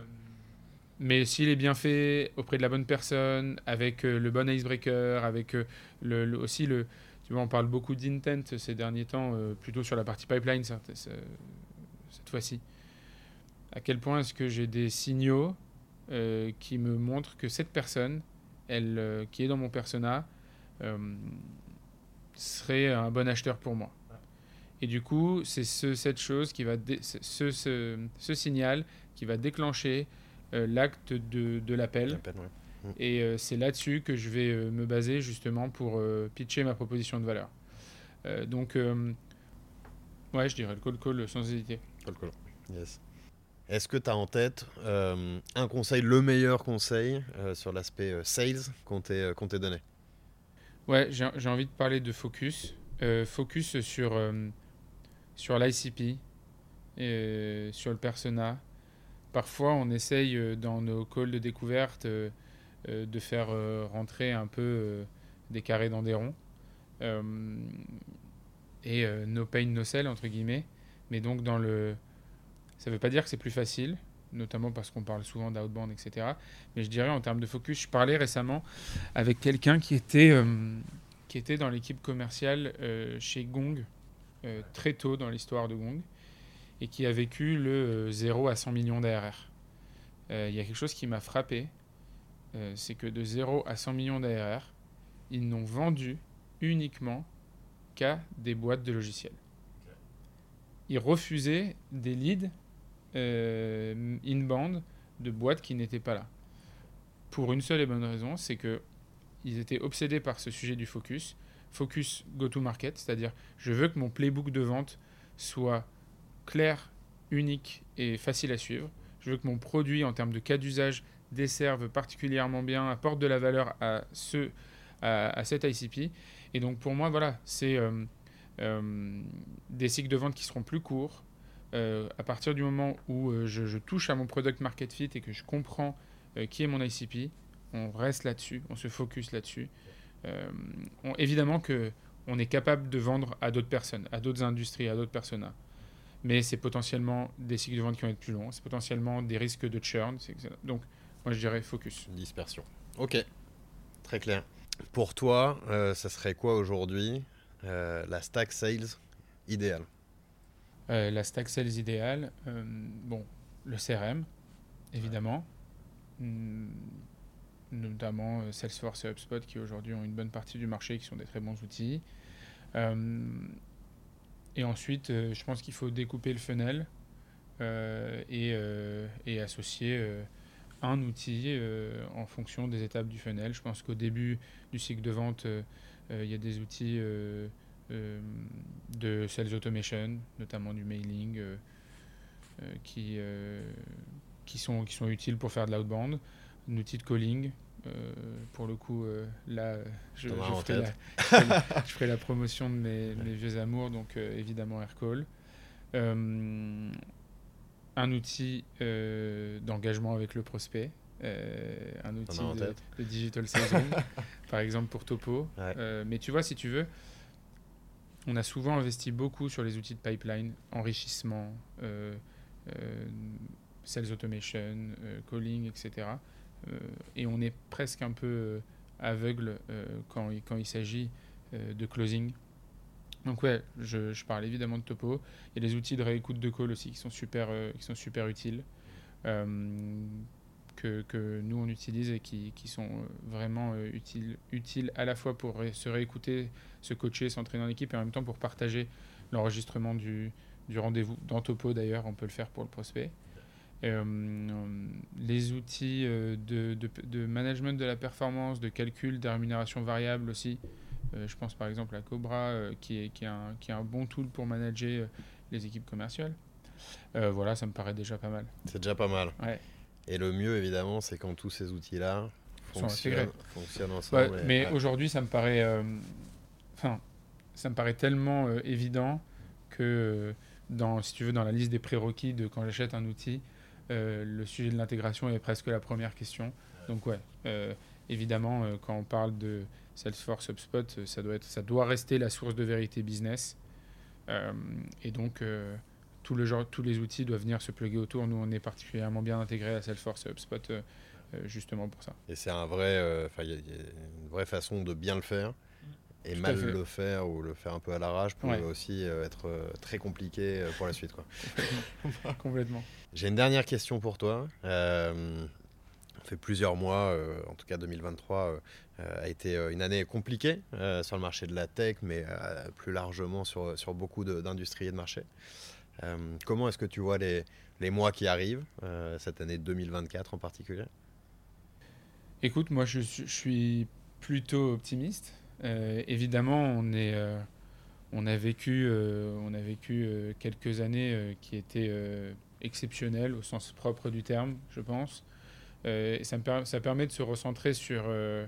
mais s'il est bien fait auprès de la bonne personne, avec le bon icebreaker, avec le, aussi le, tu vois, on parle beaucoup d'intent ces derniers temps, plutôt sur la partie pipeline cette, cette fois-ci. À quel point est-ce que j'ai des signaux qui me montrent que cette personne, elle, qui est dans mon persona, serait un bon acheteur pour moi. Et du coup, c'est ce, cette chose qui va, ce, ce, ce, signal qui va déclencher euh, l'acte de, de l'appel. Et euh, c'est là-dessus que je vais euh, me baser justement pour pitcher ma proposition de valeur. donc, ouais, je dirais le call call sans hésiter. Call call, yes. Est-ce que tu as en tête un conseil, le meilleur conseil sur l'aspect sales qu'on t'ait donné? Ouais, j'ai envie de parler de focus. focus sur sur l'ICP, euh, sur le persona. Parfois, on essaye euh, dans nos calls de découverte euh, de faire rentrer un peu des carrés dans des ronds. et no pain, no entre guillemets. Mais donc, dans le. Ça ne veut pas dire que c'est plus facile, notamment parce qu'on parle souvent d'outbound, etc. Mais je dirais en termes de focus, je parlais récemment avec quelqu'un qui était, qui était dans l'équipe commerciale chez Gong, euh, très tôt dans l'histoire de Gong et qui a vécu le 0 euh, à 100 millions d'ARR. Euh, il y a quelque chose qui m'a frappé, c'est que de 0 à 100 millions d'ARR, ils n'ont vendu uniquement qu'à des boîtes de logiciels. Ils refusaient des leads in-band de boîtes qui n'étaient pas là. Pour une seule et bonne raison, c'est que ils étaient obsédés par ce sujet du focus focus go-to-market, c'est-à-dire je veux que mon playbook de vente soit clair, unique et facile à suivre. Je veux que mon produit en termes de cas d'usage desserve particulièrement bien, apporte de la valeur à, ce, cet ICP. Et donc pour moi, voilà, c'est euh, euh, des cycles de vente qui seront plus courts. Euh, à partir du moment où je, je, touche à mon product market fit et que je comprends qui est mon ICP, on reste là-dessus, on se focus là-dessus. Euh, évidemment que on est capable de vendre à d'autres personnes, à d'autres industries, à d'autres personas. Mais c'est potentiellement des cycles de vente qui vont être plus longs, c'est potentiellement des risques de churn. Donc, moi, je dirais focus. Dispersion. Ok, très clair. Pour toi, euh, ça serait quoi aujourd'hui euh, la stack sales idéale? La stack sales idéale, bon, le CRM, évidemment. Hmm, notamment euh, Salesforce et HubSpot qui aujourd'hui ont une bonne partie du marché, qui sont des très bons outils. Euh, et ensuite, euh, je pense qu'il faut découper le funnel et, et, associer un outil en fonction des étapes du funnel. Je pense qu'au début du cycle de vente, il y a des outils de sales automation, notamment du mailing, qui, qui, sont, qui sont utiles pour faire de l'outbound un outil de calling. Euh, pour le coup, euh, là, je, je, ferai la, je, ferai la, promotion de mes, mes vieux amours, donc euh, évidemment AirCall. un outil d'engagement avec le prospect, un outil de, digital sales par exemple pour Topo. mais tu vois, si tu veux, on a souvent investi beaucoup sur les outils de pipeline, enrichissement, sales automation, calling, etc. Euh, et on est presque un peu euh, aveugle euh, quand, il s'agit de closing. Donc ouais, je, parle évidemment de topo. Il y a les outils de réécoute de call aussi qui sont super utiles, que, que, nous on utilise et qui, qui sont vraiment utiles, utiles à la fois pour se réécouter, se coacher, s'entraîner en équipe et en même temps pour partager l'enregistrement du, du rendez-vous. Dans topo d'ailleurs, on peut le faire pour le prospect. Euh, les outils euh, de, de, management de la performance, de calcul des rémunérations variables aussi. Euh, je pense par exemple à Cobra, qui, est, qui, est un, qui est un bon tool pour manager les équipes commerciales. voilà, ça me paraît déjà pas mal. C'est déjà pas mal. Ouais. Et le mieux, évidemment, c'est quand tous ces outils-là fonctionnent, fonctionnent, ensemble. mais aujourd'hui, ça me paraît, enfin, ça me paraît tellement évident que dans, si tu veux, dans la liste des prérequis de quand j'achète un outil, euh, le sujet de l'intégration est presque la première question. Donc ouais, euh, évidemment, euh, quand on parle de Salesforce HubSpot, ça doit, être, ça doit rester la source de vérité business. et donc, tout le genre, tous les outils doivent venir se plugger autour. Nous, on est particulièrement bien intégré à Salesforce et HubSpot justement pour ça. Et c'est un vrai, enfin, il y, a une vraie façon de bien le faire. Et mal le faire ou le faire un peu à l'arrache peut aussi être très compliqué pour la suite. Quoi. Complètement. J'ai une dernière question pour toi. Euh, ça fait plusieurs mois, en tout cas 2023, a été une année compliquée sur le marché de la tech, mais plus largement sur, sur beaucoup d'industries et de marchés. Comment est-ce que tu vois les, les mois qui arrivent, cette année 2024 en particulier? Écoute, moi je, suis plutôt optimiste. évidemment, on, est, on a vécu, on a vécu quelques années qui étaient exceptionnelles au sens propre du terme, je pense. Euh, ça, me ça permet de se recentrer sur, euh,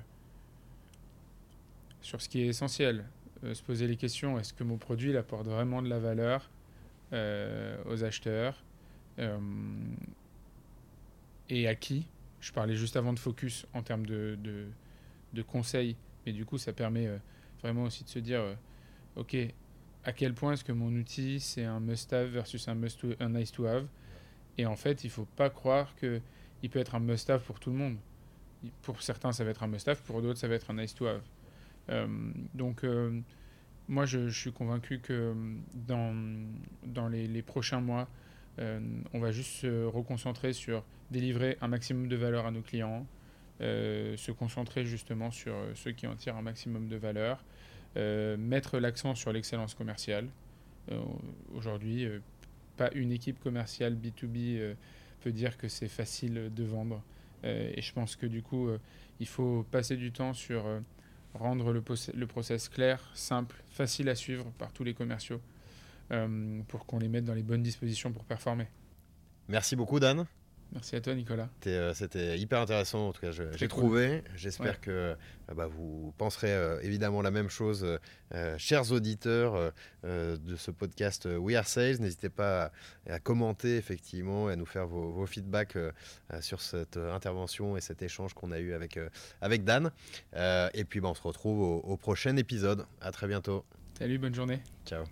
sur ce qui est essentiel. Euh, se poser les questions, est-ce que mon produit apporte vraiment de la valeur? Aux acheteurs Et à qui? Je parlais juste avant de focus en termes de, de, conseils, mais du coup ça permet vraiment aussi de se dire, ok, à quel point est-ce que mon outil c'est un must-have versus un, must un nice-to-have? Et en fait, il faut pas croire que il peut être un must-have pour tout le monde. Pour certains, ça va être un must-have, pour d'autres, ça va être un nice-to-have. Euh, donc, euh, moi, je, suis convaincu que dans, dans les, prochains mois, euh, on va juste se reconcentrer sur délivrer un maximum de valeur à nos clients, se concentrer justement sur ceux qui en tirent un maximum de valeur, mettre l'accent sur l'excellence commerciale. Aujourd'hui, pas une équipe commerciale B2B peut dire que c'est facile de vendre. Euh, et je pense que du coup, euh, il faut passer du temps sur euh, rendre le, le, process clair, simple, facile à suivre par tous les commerciaux pour qu'on les mette dans les bonnes dispositions pour performer. Merci beaucoup Dan. Merci à toi, Nicolas. C'était euh, hyper intéressant, en tout cas, j'ai trouvé. J'espère que euh, bah, vous penserez euh, évidemment la même chose, chers auditeurs de ce podcast We Are Sales. N'hésitez pas à, commenter, effectivement, et à nous faire vos, feedbacks sur cette intervention et cet échange qu'on a eu avec, avec Dan. et puis, bah, on se retrouve au, au prochain épisode. À très bientôt. Salut, bonne journée. Ciao.